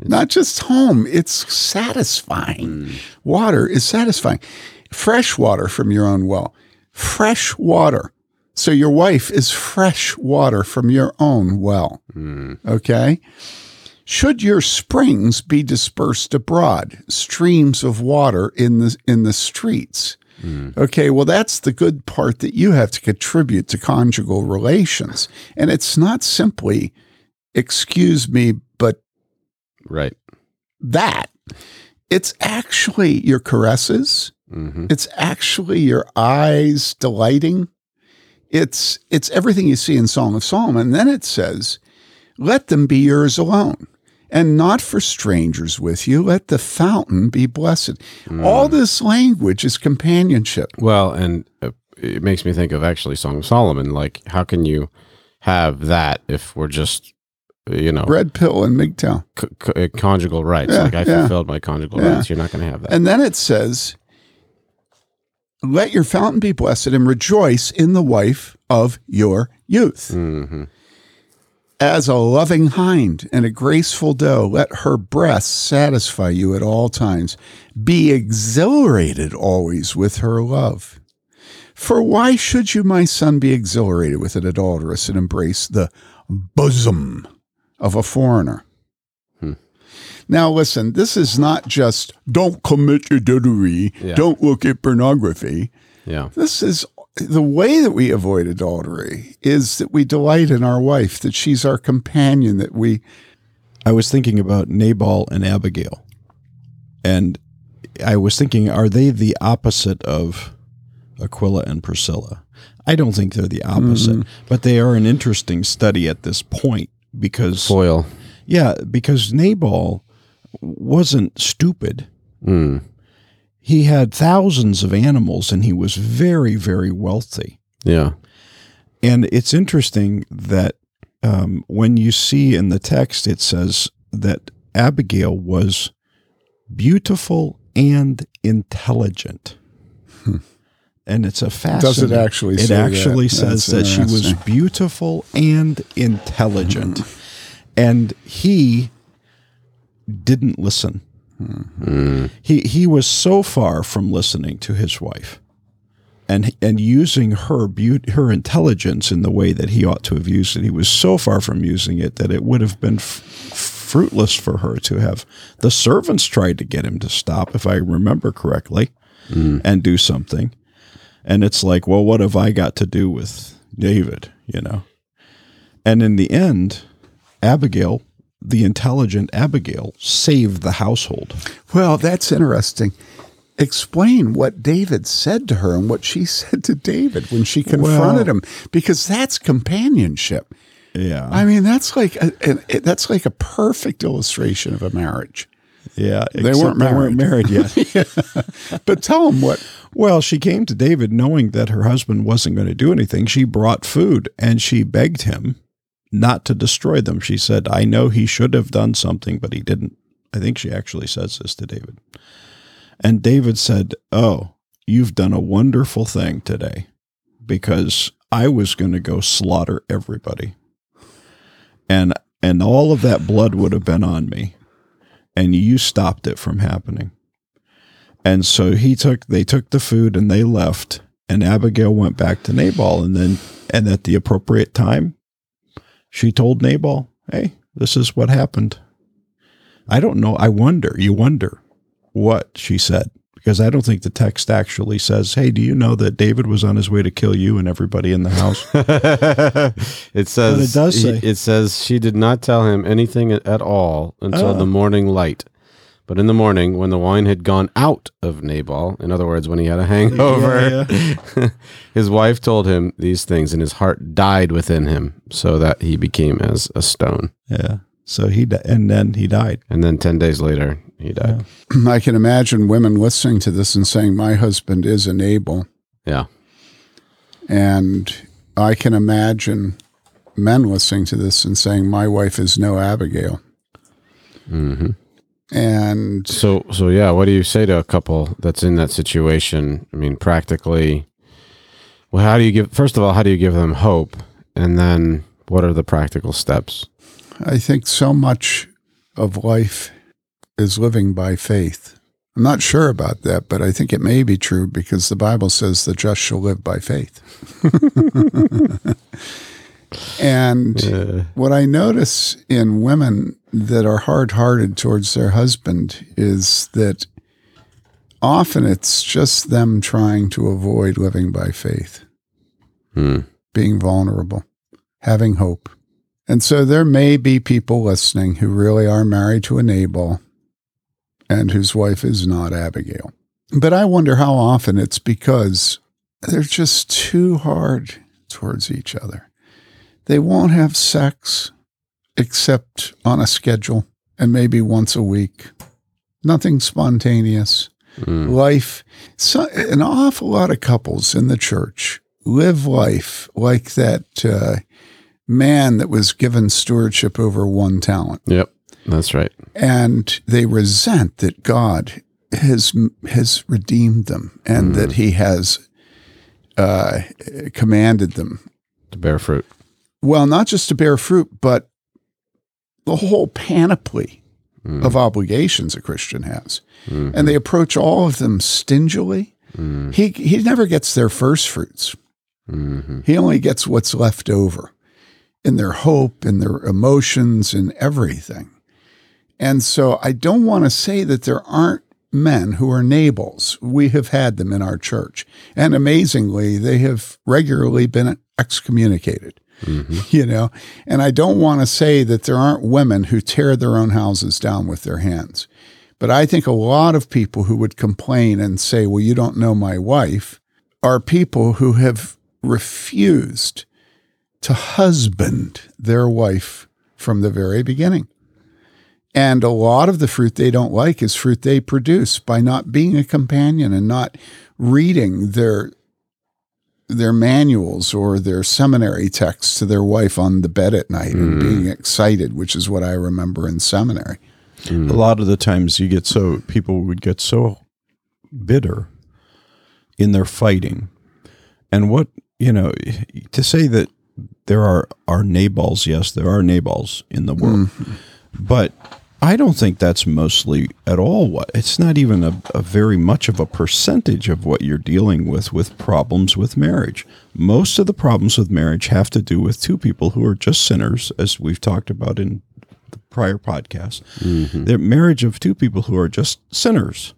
Not just home, it's satisfying. Mm. Water is satisfying. Fresh water from your own well. Fresh water. So your wife is fresh water from your own well. Mm. Okay? Should your springs be dispersed abroad, streams of water in the in the streets. Okay, well that's the good part that you have to contribute to conjugal relations. And it's not simply excuse me, but Right. that. It's actually your caresses. hmm It's actually your eyes delighting. It's it's everything you see in Song of Solomon. And then it says, "Let them be yours alone, and not for strangers with you. Let the fountain be blessed." All this language is companionship. Well, and uh, it makes me think of actually Song of Solomon. Like, how can you have that if we're just, uh, you know, Red pill and MGTOW. c- uh, conjugal rights? Yeah, like, I yeah. fulfilled my conjugal Yeah. rights. You're not going to have that. And then it says, Let your fountain be blessed and rejoice in the wife of your youth. hmm As a loving hind and a graceful doe, let her breasts satisfy you at all times. Be exhilarated always with her love. For why should you, my son, be exhilarated with an adulteress and embrace the bosom of a foreigner? Hmm. Now, listen, this is not just don't commit adultery, Yeah. don't look at pornography. Yeah. This is the way that we avoid adultery is that we delight in our wife, that she's our companion, that we I was thinking about Nabal and Abigail. And I was thinking, are they the opposite of Aquila and Priscilla? I don't think they're the opposite, but they are an interesting study at this point because, Foil. yeah, because Nabal wasn't stupid. Mm. He had thousands of animals and he was very, very wealthy. Yeah. And it's interesting that um, when you see in the text, it says that Abigail was beautiful and intelligent. And it's a fascinating. Does it actually It say that? actually says That's that she was beautiful and intelligent, and he didn't listen. Mm-hmm. He he was so far from listening to his wife and and using her beauty, her intelligence in the way that he ought to have used it. He was so far from using it that it would have been f- fruitless for her to have. The servants tried to get him to stop, if I remember correctly, mm. and do something. And it's like, well, what have I got to do with David? You know. And in the end, Abigail, the intelligent Abigail, saved the household. Well, that's interesting. Explain what David said to her and what she said to David when she confronted Well- him, because that's companionship. Yeah, I mean, that's like a, a, that's like a perfect illustration of a marriage. yeah. They weren't They weren't married yet. But tell them what. Well, she came to David knowing that her husband wasn't going to do anything. She brought food and she begged him not to destroy them. She said, I know he should have done something, but he didn't. I think she actually says this to David. And David said, Oh, you've done a wonderful thing today because I was going to go slaughter everybody. And and all of that blood would have been on me. And you stopped it from happening. And so he took they took the food and they left and Abigail went back to Nabal and then and at the appropriate time she told Nabal, "Hey, this is what happened." I don't know. I wonder. You wonder what she said because I don't think the text actually says, "Hey, do you know that David was on his way to kill you and everybody in the house?" it says But it does say- it says she did not tell him anything at all until Oh. the morning light. But in the morning, when the wine had gone out of Nabal, in other words, when he had a hangover, his wife told him these things, and his heart died within him, so that he became as a stone. yeah. So he di- and then he died. And then ten days later, he died. I can imagine women listening to this and saying, "My husband is a Nabal." Yeah. And I can imagine men listening to this and saying, My wife is no Abigail. hmm And So, so yeah, what do you say to a couple that's in that situation? I mean, practically, well, how do you give? First of all, how do you give them hope, and then what are the practical steps? I think so much of life is living by faith. I'm not sure about that, but I think it may be true because the Bible says the just shall live by faith. and Uh, what I notice in women that are hard hearted towards their husband is that often it's just them trying to avoid living by faith, hmm. being vulnerable, having hope. And so there may be people listening who really are married to a Nabal and whose wife is not Abigail. But I wonder how often it's because they're just too hard towards each other. They won't have sex except on a schedule and maybe once a week. Nothing spontaneous. Mm. Life, so, an awful lot of couples in the church live life like that uh, man that was given stewardship over one talent Yep, that's right. and they resent that God has has redeemed them and that He has uh, commanded them. To bear fruit. Well, not just to bear fruit, but the whole panoply Mm. of obligations a Christian has, Mhm. and they approach all of them stingily. Mm. He he never gets their first fruits. Mhm. He only gets what's left over in their hope, in their emotions, in everything. And so I don't want to say that there aren't men who are Nabals. We have had them in our church. And amazingly, they have regularly been excommunicated. Mm-hmm. You know, and I don't want to say that there aren't women who tear their own houses down with their hands. But I think a lot of people who would complain and say, well, you don't know my wife, are people who have refused to husband their wife from the very beginning. And a lot of the fruit they don't like is fruit they produce by not being a companion and not reading their their manuals or their seminary texts to their wife on the bed at night and being mm. excited, which is what I remember in seminary. Mm. A lot of the times you get so people would get so bitter in their fighting. And what, you know, to say that there are are Nabals, yes, there are Nabals in the world. Mm-hmm. But I don't think that's mostly at all what it's not even a, a very much of a percentage of what you're dealing with with problems with marriage. Most of the problems with marriage have to do with two people who are just sinners, as we've talked about in the prior podcast. Mm-hmm. They're marriage of two people who are just sinners.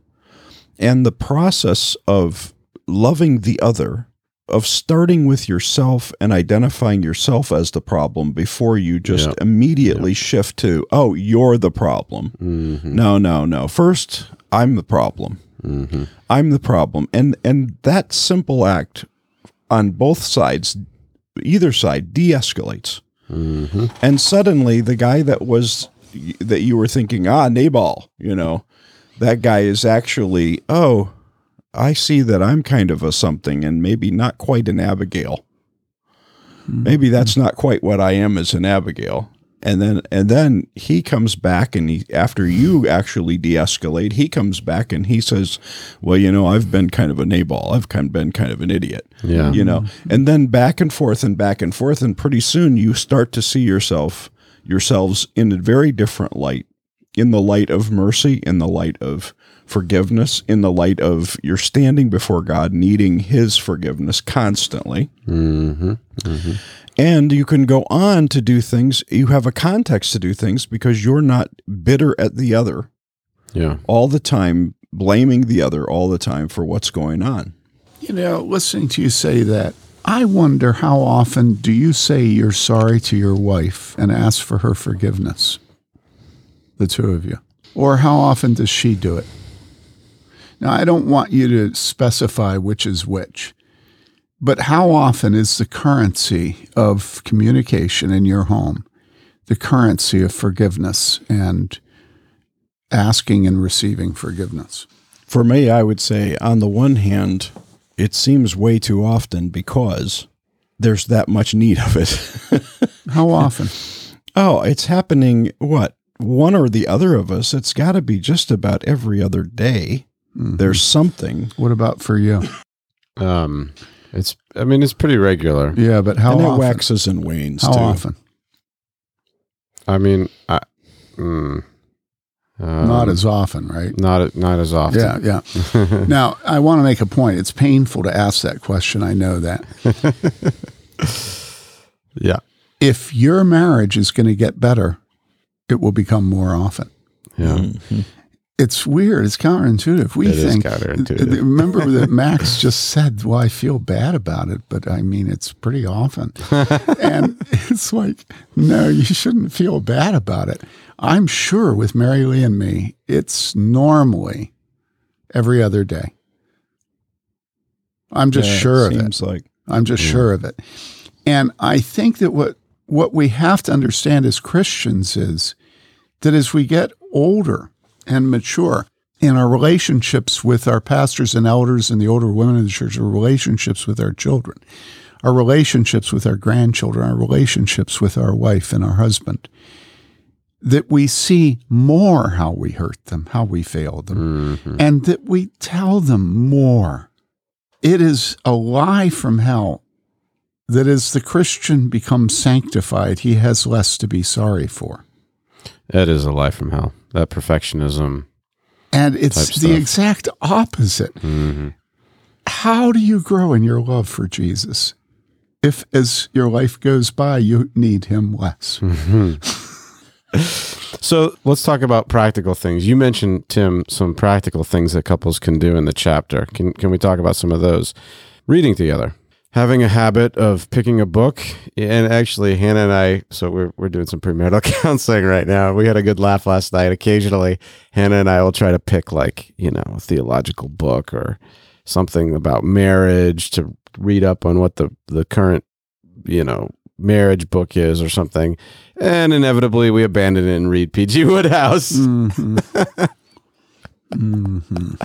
And the process of loving the other, of starting with yourself and identifying yourself as the problem before you just Yeah. immediately shift to, oh, you're the problem. Mm-hmm. No, no, no. First, I'm the problem. Mm-hmm. I'm the problem. And and that simple act on both sides, either side, de-escalates. Mm-hmm. And suddenly the guy that was that you were thinking, ah, Nabal, you know, that guy is actually, oh, I see that I'm kind of a something and maybe not quite an Abigail. Maybe that's mm-hmm. not quite what I am as an Abigail. And then and then he comes back and he after you actually de-escalate, he comes back and he says, Well, you know, I've been kind of a Nabal. I've kind of been kind of an idiot Yeah. you know mm-hmm. and then back and forth and back and forth and pretty soon you start to see yourself yourselves in a very different light in the light of mercy in the light of forgiveness in the light of you're standing before god needing his forgiveness constantly Mm-hmm. and you can go on to do things you have a context to do things because you're not bitter at the other Yeah. all the time blaming the other all the time for what's going on You know, listening to you say that, I wonder how often do you say you're sorry to your wife and ask for her forgiveness? The two of you. Or how often does she do it? Now, I don't want you to specify which is which, but how often is the currency of communication in your home the currency of forgiveness and asking and receiving forgiveness? For me, I would say, on the one hand, it seems way too often because there's that much need of it. How often? oh, it's happening what? One or the other of us, it's got to be just about every other day. Mhm. There's something. What about for you? Um, it's. I mean, it's pretty regular. Yeah, but how and it often? waxes and wanes how too. often? I mean, I, mm, um, Not as often, right? not not as often. Yeah, yeah. now, I want to make a point. It's painful to ask that question. I know that. yeah, If your marriage is going to get better, it will become more often. yeah. Mhm. It's weird. It's counterintuitive. We It think. counterintuitive. Remember that Max just said, "Well, I feel bad about it," but I mean, it's pretty often, and it's like, no, you shouldn't feel bad about it. I'm sure with Mary Lee and me, it's normally every other day. I'm just Yeah, sure of it. seems like I'm just sure of it. And I think that what what we have to understand as Christians is that as we get older and mature in our relationships with our pastors and elders and the older women in the church, our relationships with our children, our relationships with our grandchildren, our relationships with our wife and our husband, that we see more how we hurt them, how we fail them, Mhm. and that we tell them more. It is a lie from hell that as the Christian becomes sanctified, he has less to be sorry for. It is a life from hell. That perfectionism. And it's the exact opposite. Mhm. How do you grow in your love for Jesus? If, as your life goes by, you need him less. So let's talk about practical things. You mentioned Tim some practical things that couples can do in the chapter. Can can we talk about some of those? Reading together, having a habit of picking a book, and actually Hannah and I. So we're we're doing some premarital counseling right now. We had a good laugh last night. Occasionally, Hannah and I will try to pick like you know a theological book or something about marriage to read up on what the the current you know marriage book is or something and inevitably we abandon it and read pg Wodehouse Mhm. Mhm.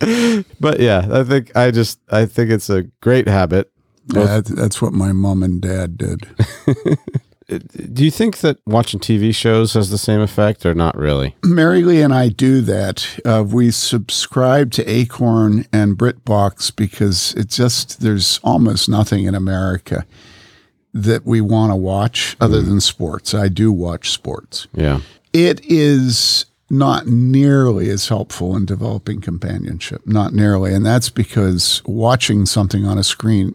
but yeah i think i just i think it's a great habit Yeah, that- that's what my mom and dad did. do you think that watching tv shows has the same effect or not really Mary Lee and I do that. Uh, we subscribe to Acorn and BritBox because it just there's almost nothing in America that we want to watch other than sports. I do watch sports. yeah It is not nearly as helpful in developing companionship. Not nearly, and that's because watching something on a screen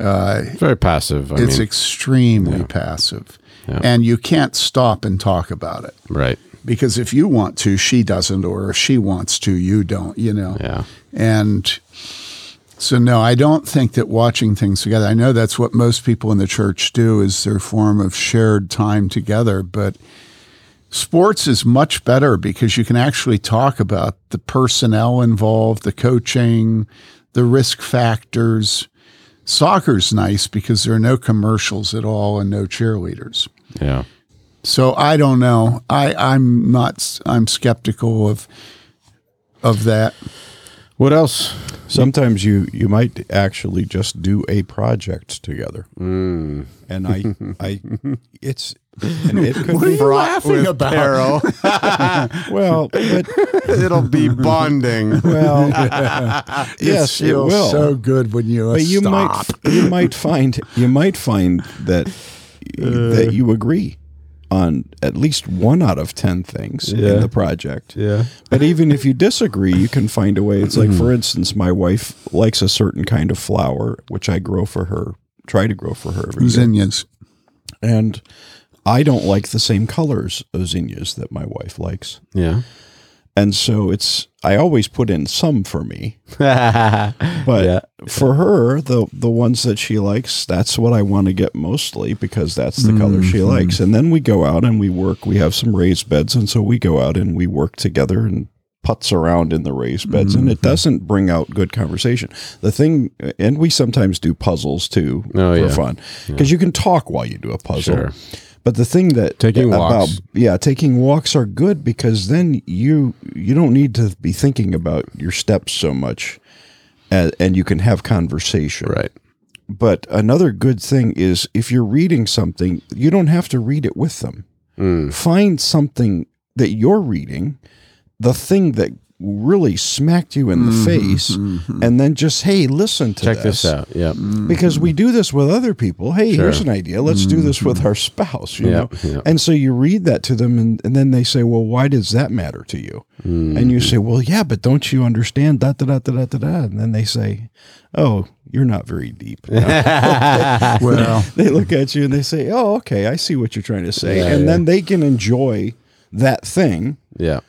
Uh, very passive i it's mean extremely passive, Yeah. and you can't stop and talk about it. right because if you want to, she doesn't, or if she wants to, you don't, you know. yeah And so, no, I don't think that watching things together, I know that's what most people in the church do is their form of shared time together, but sports is much better because you can actually talk about the personnel involved, the coaching, the risk factors. Soccer's nice because there are no commercials at all and no cheerleaders. yeah So I don't know. I I'm not. I'm skeptical of of that. what else sometimes you you might actually just do a project together. mm. And I I it's and it could What are be you laughing about? peril well, but it'll be bonding well It yes, it will. so good when you but you stop. might you might find you might find that that uh. you agree on at least one out of 10 things Yeah. in the project. yeah But even if you disagree, you can find a way. It's like, for mm. instance, my wife likes a certain kind of flower, which I grow for her, try to grow for her. Zinnias. And I don't like the same colors of zinnias that my wife likes. yeah And so it's, I always put in some for me, but Yeah. for her, the, the ones that she likes, that's what I want to get mostly because that's the color she mm-hmm. likes. And then we go out and we work. We have some raised beds. And so we go out and we work together and putz around in the raised beds. And it mm-hmm. doesn't bring out good conversation. The thing, and we sometimes do puzzles too Oh, for yeah. fun because you can talk while you do a puzzle. Sure. But the thing that Taking about walks. yeah, taking walks are good because then you you don't need to be thinking about your steps so much, and, and you can have conversation. Right. But another good thing is if you're reading something, you don't have to read it with them. Mm. Find something that you're reading, the thing that really smacked you in the mm-hmm, face, mm-hmm. and then just, hey, listen to Check this out. yeah mm-hmm. Because we do this with other people. Hey, Sure. here's an idea. Let's do this with our spouse. You Yeah, know, yeah. and so you read that to them, and, and then they say, "Well, why does that matter to you?" And you say, "Well, yeah, but don't you understand da da da da da da da?" And then they say, "Oh, you're not very deep." Well, they look at you and they say, "Oh, okay, I see what you're trying to say," Yeah, and yeah. then they can enjoy that thing, Yeah.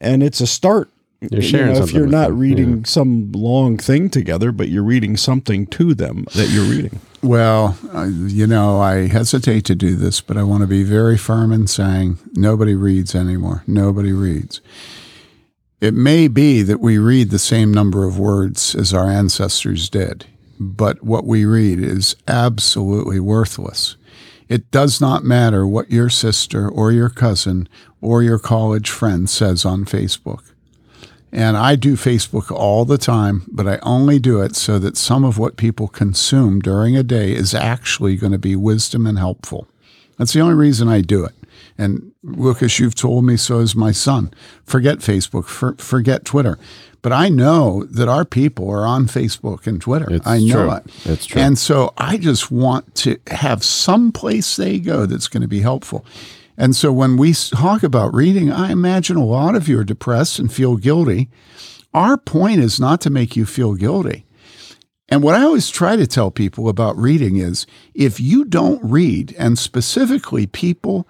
and it's a start. You're sharing if you're not them, reading some long thing together, but you're reading something to them that you're reading. well, uh, you know, I hesitate to do this, but I want to be very firm in saying nobody reads anymore. Nobody reads. It may be that we read the same number of words as our ancestors did, but what we read is absolutely worthless. It does not matter what your sister or your cousin or your college friend says on Facebook. And I do Facebook all the time, but I only do it so that some of what people consume during a day is actually going to be wisdom and helpful. That's the only reason I do it. And Lucas, you've told me so is my son. Forget Facebook, for, forget Twitter. But I know that our people are on Facebook and Twitter. It's I know true. it. It's true. And so I just want to have some place they go that's going to be helpful. And so when we talk about reading, I imagine a lot of you are depressed and feel guilty. Our point is not to make you feel guilty. And what I always try to tell people about reading is if you don't read, and specifically people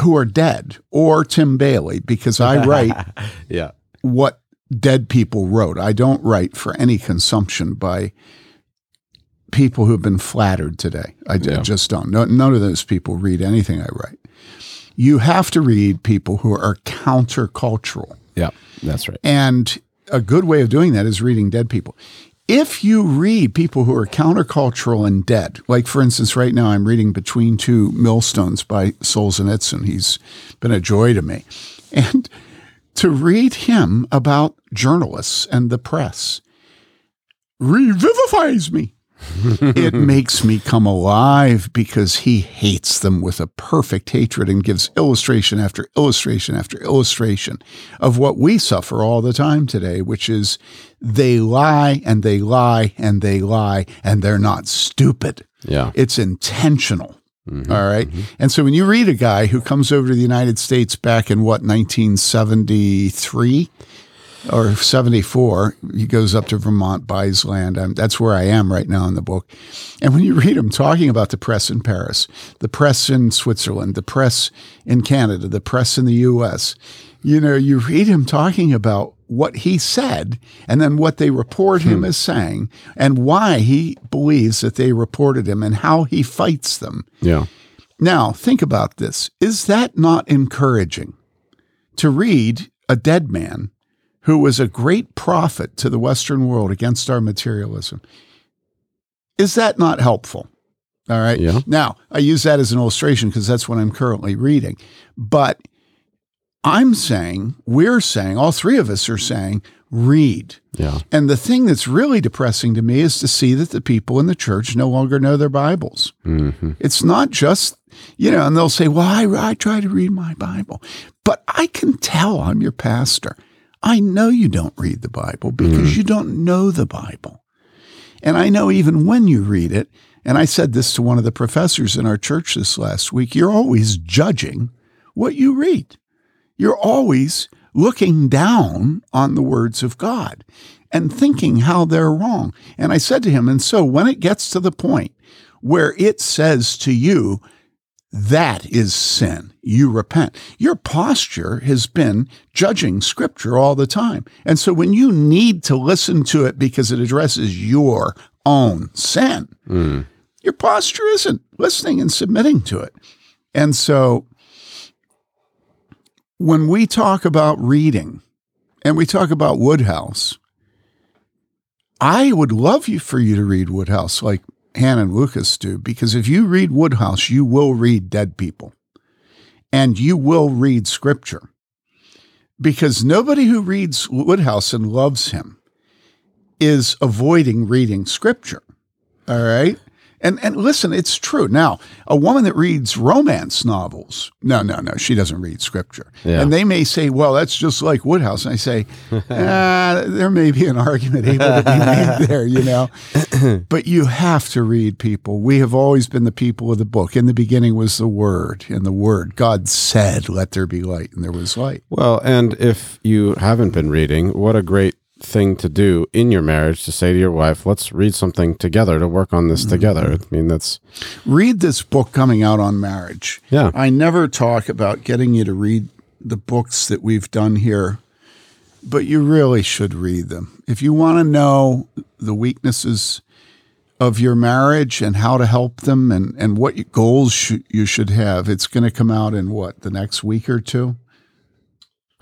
who are dead or Tim Bayly, because I write Yeah. what dead people wrote. I don't write for any consumption by people who've been flattered today. I, Yeah. just don't. No, none of those people read anything I write. You have to read people who are countercultural. Yeah. That's right. And a good way of doing that is reading dead people. If you read people who are countercultural and dead, like for instance, right now I'm reading Between Two Millstones by Solzhenitsyn. He's been a joy to me. And to read him about journalists and the press revivifies me. It makes me come alive because he hates them with a perfect hatred and gives illustration after illustration after illustration of what we suffer all the time today, which is they lie and they lie and they lie and they're not stupid. Yeah. It's intentional. Mm-hmm, all right. Mm-hmm. And so when you read a guy who comes over to the United States back in what, 1973 or 74, he goes up to Vermont, buys land. Um, that's where I am right now in the book. And when you read him talking about the press in Paris, the press in Switzerland, the press in Canada, the press in the US, you know, you read him talking about what he said and then what they report him as saying and why he believes that they reported him and how he fights them. Yeah. Now, think about this. Is that not encouraging to read a dead man who was a great prophet to the Western world against our materialism? Is that not helpful? All right. Yeah. Now, I use that as an illustration because that's what I'm currently reading. But I'm saying, we're saying, all three of us are saying, read. Yeah. And the thing that's really depressing to me is to see that the people in the church no longer know their Bibles. Mm-hmm. It's not just, you know, and they'll say, well, I, I try to read my Bible. But I can tell I'm your pastor. I know you don't read the Bible because mm. you don't know the Bible. And I know even when you read it, and I said this to one of the professors in our church this last week, you're always judging what you read. You're always looking down on the words of God and thinking how they're wrong. And I said to him, and so when it gets to the point where it says to you, that is sin. You repent. Your posture has been judging scripture all the time. And so when you need to listen to it because it addresses your own sin, hmm. your posture isn't listening and submitting to it. And so when we talk about reading and we talk about Wodehouse, I would love you for you to read Wodehouse like Hannah and Lucas do, because if you read Wodehouse, you will read dead people and you will read scripture. Because nobody who reads Wodehouse and loves him is avoiding reading scripture. All right. And and listen, it's true. Now, a woman that reads romance novels, no, no, no, she doesn't read scripture. Yeah. And they may say, well, that's just like Wodehouse. And I say, ah, there may be an argument able to be made there, you know. but you have to read people. We have always been the people of the book. In the beginning was the word, and the word, God said, let there be light, and there was light. Well, and if you haven't been reading, what a great thing to do in your marriage to say to your wife, let's read something together to work on this mm-hmm. together. I mean, that's, read this book coming out on marriage. Yeah. I never talk about getting you to read the books that we've done here, but you really should read them. If you want to know the weaknesses of your marriage and how to help them and, and what goals sh- you should have, it's going to come out in what, the next week or two?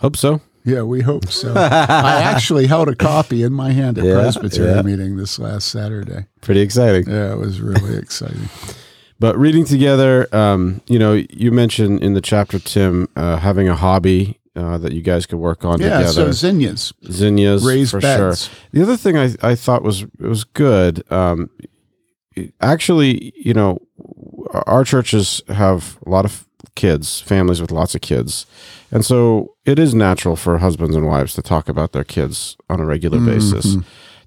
hope so. Yeah, we hope so. I actually held a copy in my hand at Yeah, Presbyterian yeah. meeting this last Saturday. Pretty exciting. Yeah, it was really exciting. But reading together, um, you know, you mentioned in the chapter, Tim, uh, having a hobby uh, that you guys could work on Yeah, together. so zinnias. zinnias Raised for beds. sure. The other thing I, I thought was was good. Um, actually, you know, our churches have a lot of kids, families with lots of kids, and so it is natural for husbands and wives to talk about their kids on a regular basis.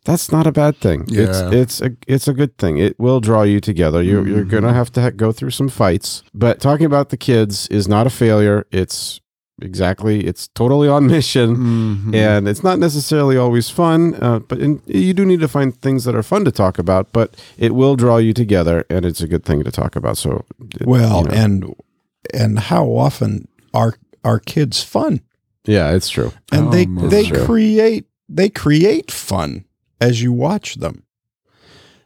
That's not a bad thing. Yeah. It's it's a it's a good thing. It will draw you together. You're you're gonna have to ha- go through some fights, but talking about the kids is not a failure. It's exactly it's totally on mission Mm-hmm. and it's not necessarily always fun uh, but in, you do need to find things that are fun to talk about but it will draw you together and it's a good thing to talk about so it- Well, you know. and and how often are our kids fun? yeah it's true And Oh, they they true. create they create fun as you watch them.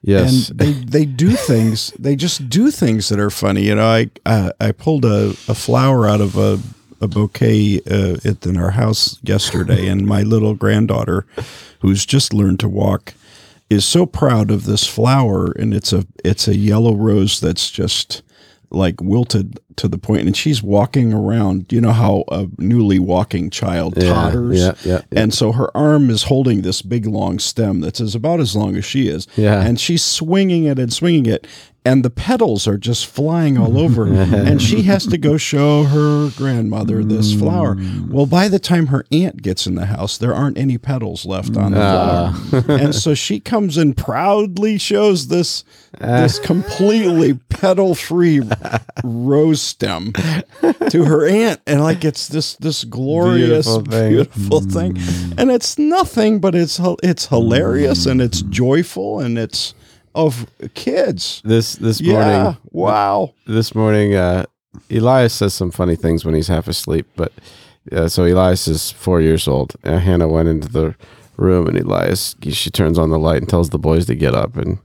yes And they they do things. They just do things that are funny. You know, I uh, I pulled a, a flower out of a a bouquet uh, at in our house yesterday, and my little granddaughter, who's just learned to walk, is so proud of this flower, and it's a it's a yellow rose that's just like wilted to the point, and she's walking around. You know how a newly walking child yeah, totters, yeah yeah yeah. and so her arm is holding this big long stem that's as about as long as she is. Yeah. And she's swinging it and swinging it. And the petals are just flying all over. and she has to go show her grandmother this mm. flower. Well, by the time her aunt gets in the house, there aren't any petals left on the flower. Ah. and so she comes and proudly shows this this completely petal free rose stem to her aunt. And like it's this this glorious Beautiful thing. beautiful thing, and it's nothing but it's it's hilarious and it's joyful and it's of kids. this this Yeah, morning wow. this morning uh elias says some funny things when he's half asleep but uh, so elias is four years old and hannah went into the room and elias she turns on the light and tells the boys to get up and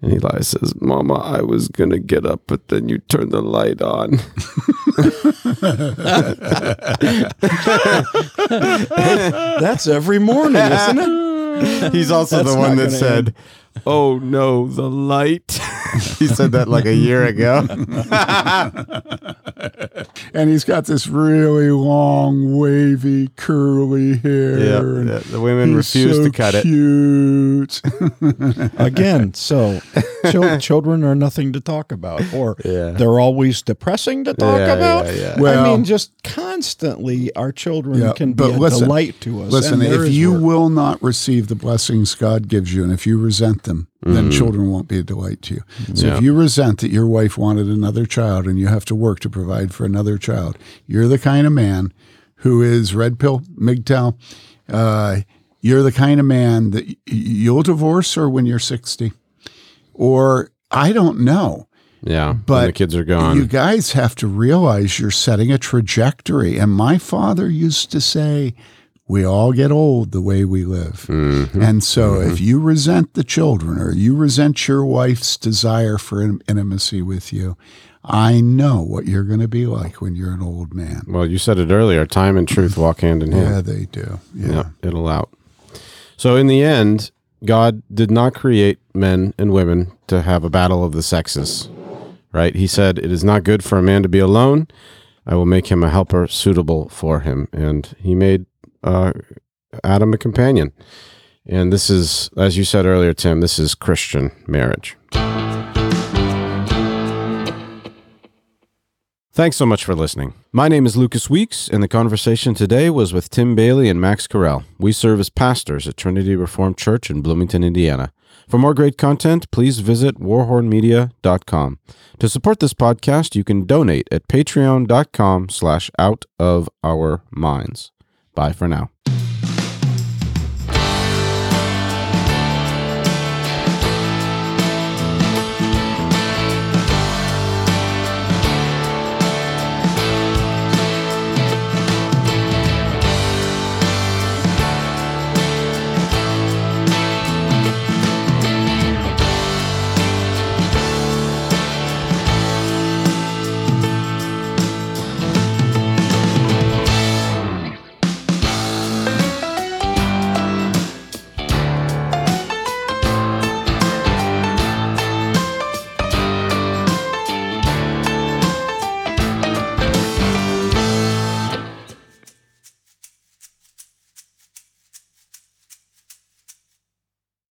and Eli says, Mama, I was going to get up, but then you turned the light on. That's every morning, isn't it? He's also That's the one not that gonna said, Oh no, the light. he said that like a year ago. and he's got this really long, wavy, curly hair. yeah, and yeah, the women refuse so to cut it. cute. Again, so chil- children are nothing to talk about, or Yeah. they're always depressing to talk Yeah, about. yeah, yeah. I mean, just constantly, our children Yeah, can be but a listen, delight to us. Listen, and if you work. will not receive the blessings God gives you, and if you resent them, then children won't be a delight to you. So Yeah. if you resent that your wife wanted another child and you have to work to provide for another child, you're the kind of man who is red pill, MGTOW. Uh, you're the kind of man that you'll divorce her when you're 60. Or I don't know. Yeah, when But the kids are gone. You guys have to realize you're setting a trajectory. And my father used to say, we all get old the way we live. Mm-hmm. And so if you resent the children or you resent your wife's desire for in- intimacy with you, I know what you're going to be like when you're an old man. well, you said it earlier. Time and truth walk hand in hand. Yeah, they do. Yeah. Yeah, it'll out. So in the end, God did not create men and women to have a battle of the sexes, right? He said, "It is not good for a man to be alone. I will make him a helper suitable for him." And he made uh, Adam a companion. And this is, as you said earlier, Tim, this is Christian marriage. Thanks so much for listening. My name is Lucas Weeks, and the conversation today was with Tim Bayly and Max Carell. We serve as pastors at Trinity Reformed Church in Bloomington, Indiana. For more great content, please visit warhornmedia.com. To support this podcast, you can donate at patreon.com slash out of our minds. Bye for now.